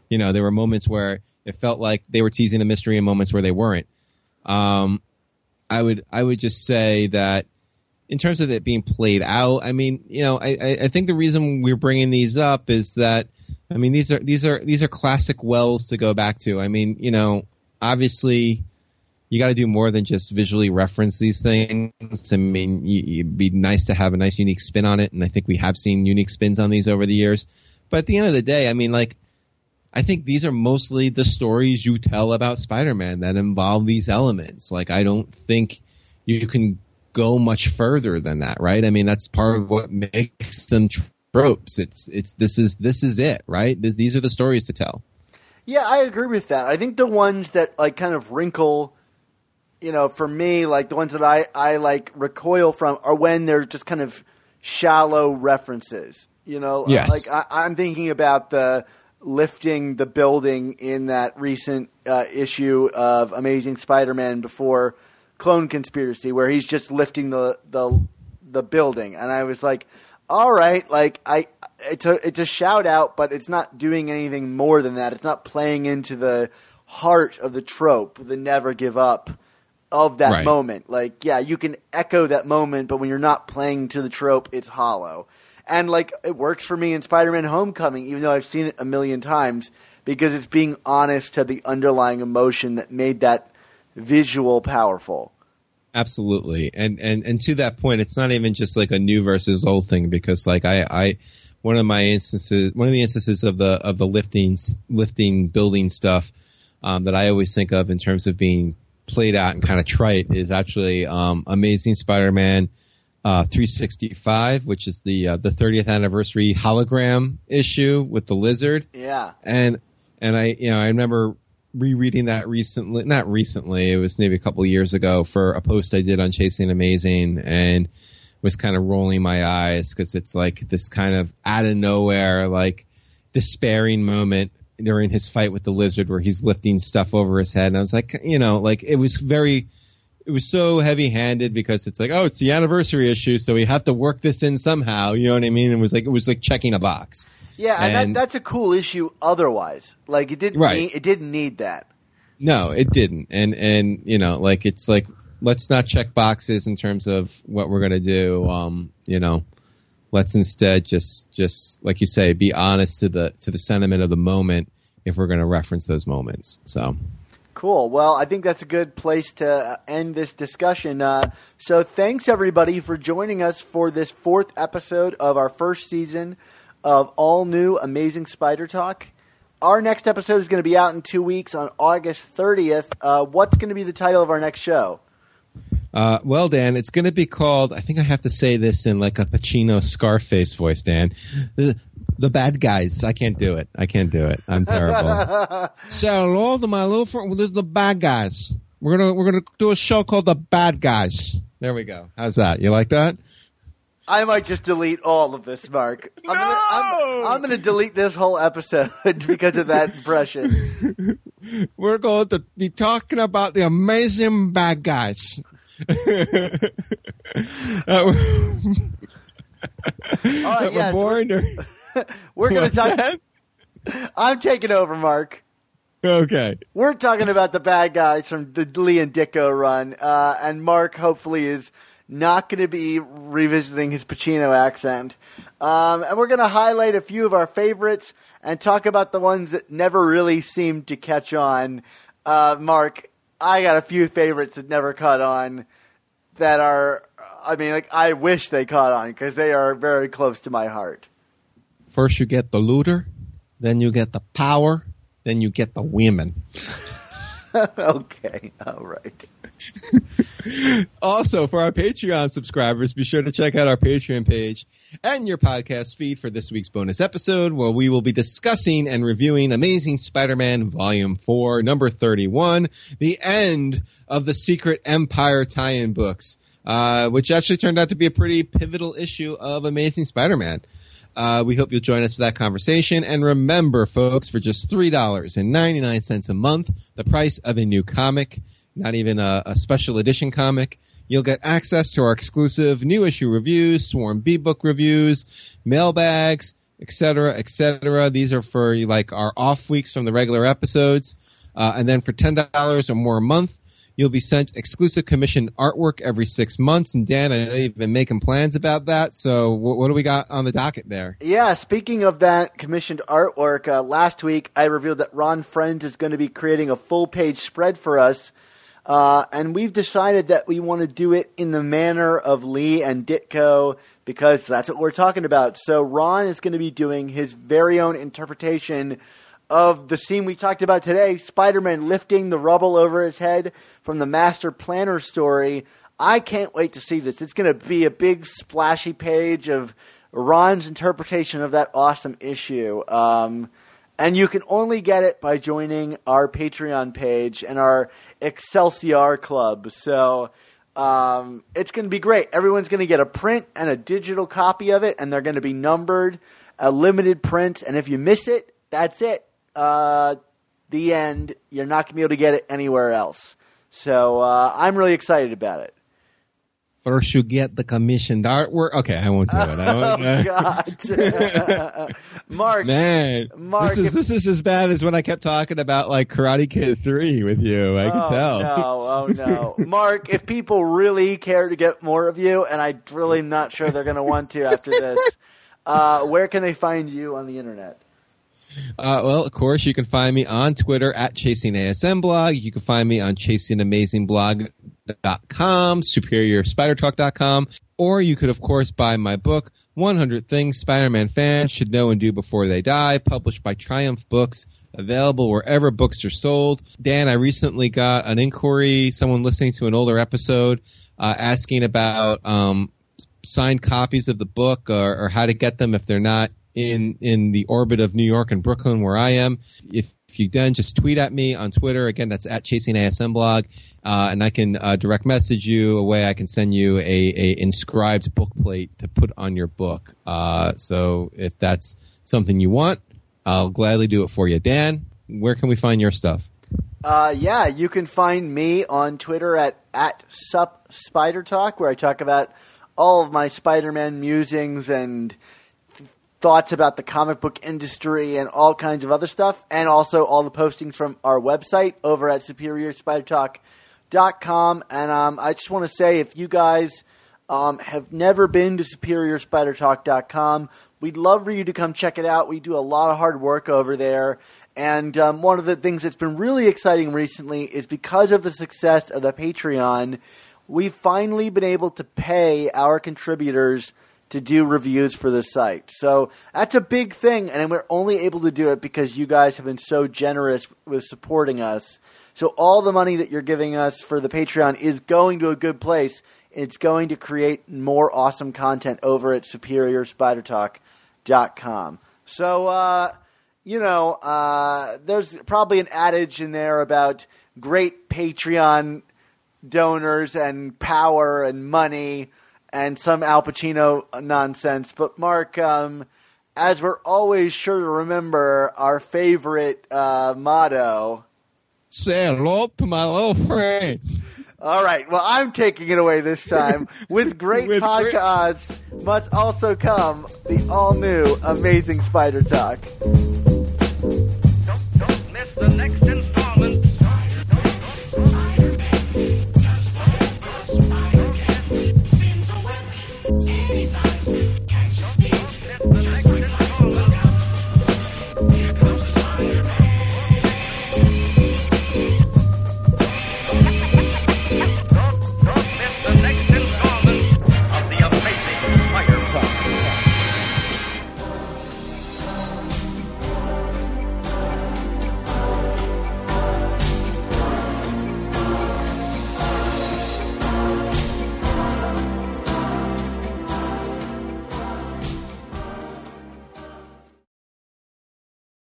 you know there were moments where it felt like they were teasing a mystery in moments where they weren't. Um, I would I would just say that in terms of it being played out, I mean, you know, I, I think the reason we're bringing these up is that, I mean, these are these are these are classic wells to go back to. I mean, you know, obviously, you got to do more than just visually reference these things. I mean, it'd be nice to have a nice unique spin on it, and I think we have seen unique spins on these over the years. But at the end of the day, I mean, like, I think these are mostly the stories you tell about Spider-Man that involve these elements. Like, I don't think you can go much further than that, right? I mean, that's part of what makes them tropes. It's it's this is this is it, right? This, these are the stories to tell. Yeah, I agree with that. I think the ones that like kind of wrinkle, you know, for me, like the ones that I I like recoil from are when they're just kind of shallow references. You know, Yes. like I, I'm thinking about the lifting the building in that recent uh, issue of Amazing Spider-Man before Clone Conspiracy, where he's just lifting the the the building, and I was like, all right, like I, it's a it's a shout out, but it's not doing anything more than that. It's not playing into the heart of the trope, the never give up of that Right. moment. Like, yeah, you can echo that moment, but when you're not playing to the trope, it's hollow. And like, it works for me in Spider-Man: Homecoming, even though I've seen it a million times, because it's being honest to the underlying emotion that made that visual powerful. Absolutely, and and and to that point, it's not even just like a new versus old thing because like I I one of my instances one of the instances of the of the lifting lifting building stuff um, that I always think of in terms of being played out and kind of trite is actually um, Amazing Spider-Man uh, 365, which is the uh, the 30th anniversary hologram issue with the lizard Yeah. and and I you know I remember rereading that recently not recently it was maybe a couple years ago for a post I did on Chasing Amazing and was kind of rolling my eyes because it's like this kind of out of nowhere like despairing moment during his fight with the lizard where he's lifting stuff over his head and I was like you know like it was very it was so heavy handed because it's like, oh, it's the anniversary issue, so we have to work this in somehow. You know what I mean? It was like it was like checking a box. Yeah, and, And- that, that's a cool issue. Otherwise, like it didn't Right. need, it didn't need that. No, it didn't. And and you know, like it's like let's not check boxes in terms of what we're gonna do. Um, you know, let's instead just just like you say, be honest to the to the sentiment of the moment if we're gonna reference those moments. So Cool. Well, I think that's a good place to uh, end this discussion. Uh, so, thanks everybody for joining us for this fourth episode of our first season of all new Amazing Spider Talk. Our next episode is going to be out in two weeks on August 30th. Uh, what's going to be the title of our next show? Uh, well, Dan, it's going to be called. I think I have to say this in like a Pacino Scarface voice, Dan. The, the bad guys. I can't do it. I can't do it. I'm terrible. so, hello to my little friend. The, the bad guys. We're gonna we're gonna do a show called the Bad Guys. There we go. How's that? You like that? I might just delete all of this, Mark. I'm gonna, I'm, I'm going to delete this whole episode because of that impression. We're going to be talking about the amazing bad guys. Uh, All right, we're yes, born or- We're going to talk. that? I'm taking over, Mark. Okay. We're talking about the bad guys from the Lee and Ditko run, uh, and Mark hopefully is not going to be revisiting his Pacino accent. Um, and we're going to highlight a few of our favorites and talk about the ones that never really seemed to catch on. Uh, Mark, I got a few favorites that never caught on that are, I mean, like, I wish they caught on because they are very close to my heart. First you get the looter, then you get the power, then you get the women. okay, all right. also, for our Patreon subscribers, be sure to check out our Patreon page and your podcast feed for this week's bonus episode, where we will be discussing and reviewing Amazing Spider-Man Volume 4, number 31, the end of the Secret Empire tie-in books, uh, which actually turned out to be a pretty pivotal issue of Amazing Spider-Man. Uh, we hope you'll join us for that conversation. And remember, folks, for just $3.99 a month, the price of a new comic, not even a, a special edition comic, you'll get access to our exclusive new issue reviews, Swarm B book reviews, mailbags, etc., etc. These are for like our off weeks from the regular episodes. Uh, and then for $10 or more a month, You'll be sent exclusive commissioned artwork every six months. And Dan, I know you've been making plans about that. So what, what do we got on the docket there? Yeah, speaking of that commissioned artwork, uh, last week I revealed that Ron Frenz is going to be creating a full page spread for us. Uh, and we've decided that we want to do it in the manner of Lee and Ditko because that's what we're talking about. So Ron is going to be doing his very own interpretation of the scene we talked about today Spider Man lifting the rubble over his head from the Master Planner story. I can't wait to see this. It's going to be a big splashy page of Ron's interpretation of that awesome issue. Um, and you can only get it by joining our Patreon page and our Excelsior Club. So um, it's going to be great. Everyone's going to get a print and a digital copy of it, and they're going to be numbered, a limited print. And if you miss it, that's it uh, the end. You're not going to be able to get it anywhere else. So uh, I'm really excited about it. First, you get the commissioned artwork. Okay, I won't do it. oh God, Mark, man, Mark, this is this is as bad as when I kept talking about like Karate Kid Three with you. I oh, can tell. No, oh no, Mark. If people really care to get more of you, and I'm really not sure they're going to want to after this, uh, where can they find you on the internet? Uh, well, of course, you can find me on Twitter at Chasing ASM blog. You can find me on chasingamazingblog.com, superiorspidertalk.com, or you could, of course, buy my book, 100 Things Spider-Man Fans Should Know and Do Before They Die, published by Triumph Books, available wherever books are sold. Dan, I recently got an inquiry, someone listening to an older episode, uh, asking about, um, signed copies of the book or, or how to get them if they're not in in the orbit of New York and Brooklyn where I am. If, if you then just tweet at me on Twitter, again that's at Chasing ASM blog, uh, and I can uh, direct message you a way I can send you a, a inscribed book plate to put on your book. Uh, so if that's something you want, I'll gladly do it for you. Dan, where can we find your stuff? Uh, yeah, you can find me on Twitter at at sup spider talk where I talk about all of my Spider-Man musings and thoughts about the comic book industry and all kinds of other stuff, and also all the postings from our website over at superiorspidertalk.com. And um, I just want to say if you guys um, have never been to superiorspidertalk.com, we'd love for you to come check it out. We do a lot of hard work over there. And um, one of the things that's been really exciting recently is because of the success of the Patreon, we've finally been able to pay our contributors – to do reviews for the site. So that's a big thing, and we're only able to do it because you guys have been so generous with supporting us. So all the money that you're giving us for the Patreon is going to a good place. It's going to create more awesome content over at superiorspidertalk.com. So, uh, you know, uh, there's probably an adage in there about great Patreon donors and power and money and some Al Pacino nonsense. But Mark, um, as we're always sure to remember, our favorite uh, motto. Say hello to my little friend. All right. Well, I'm taking it away this time. With great With podcasts great- must also come the all new Amazing Spider Talk.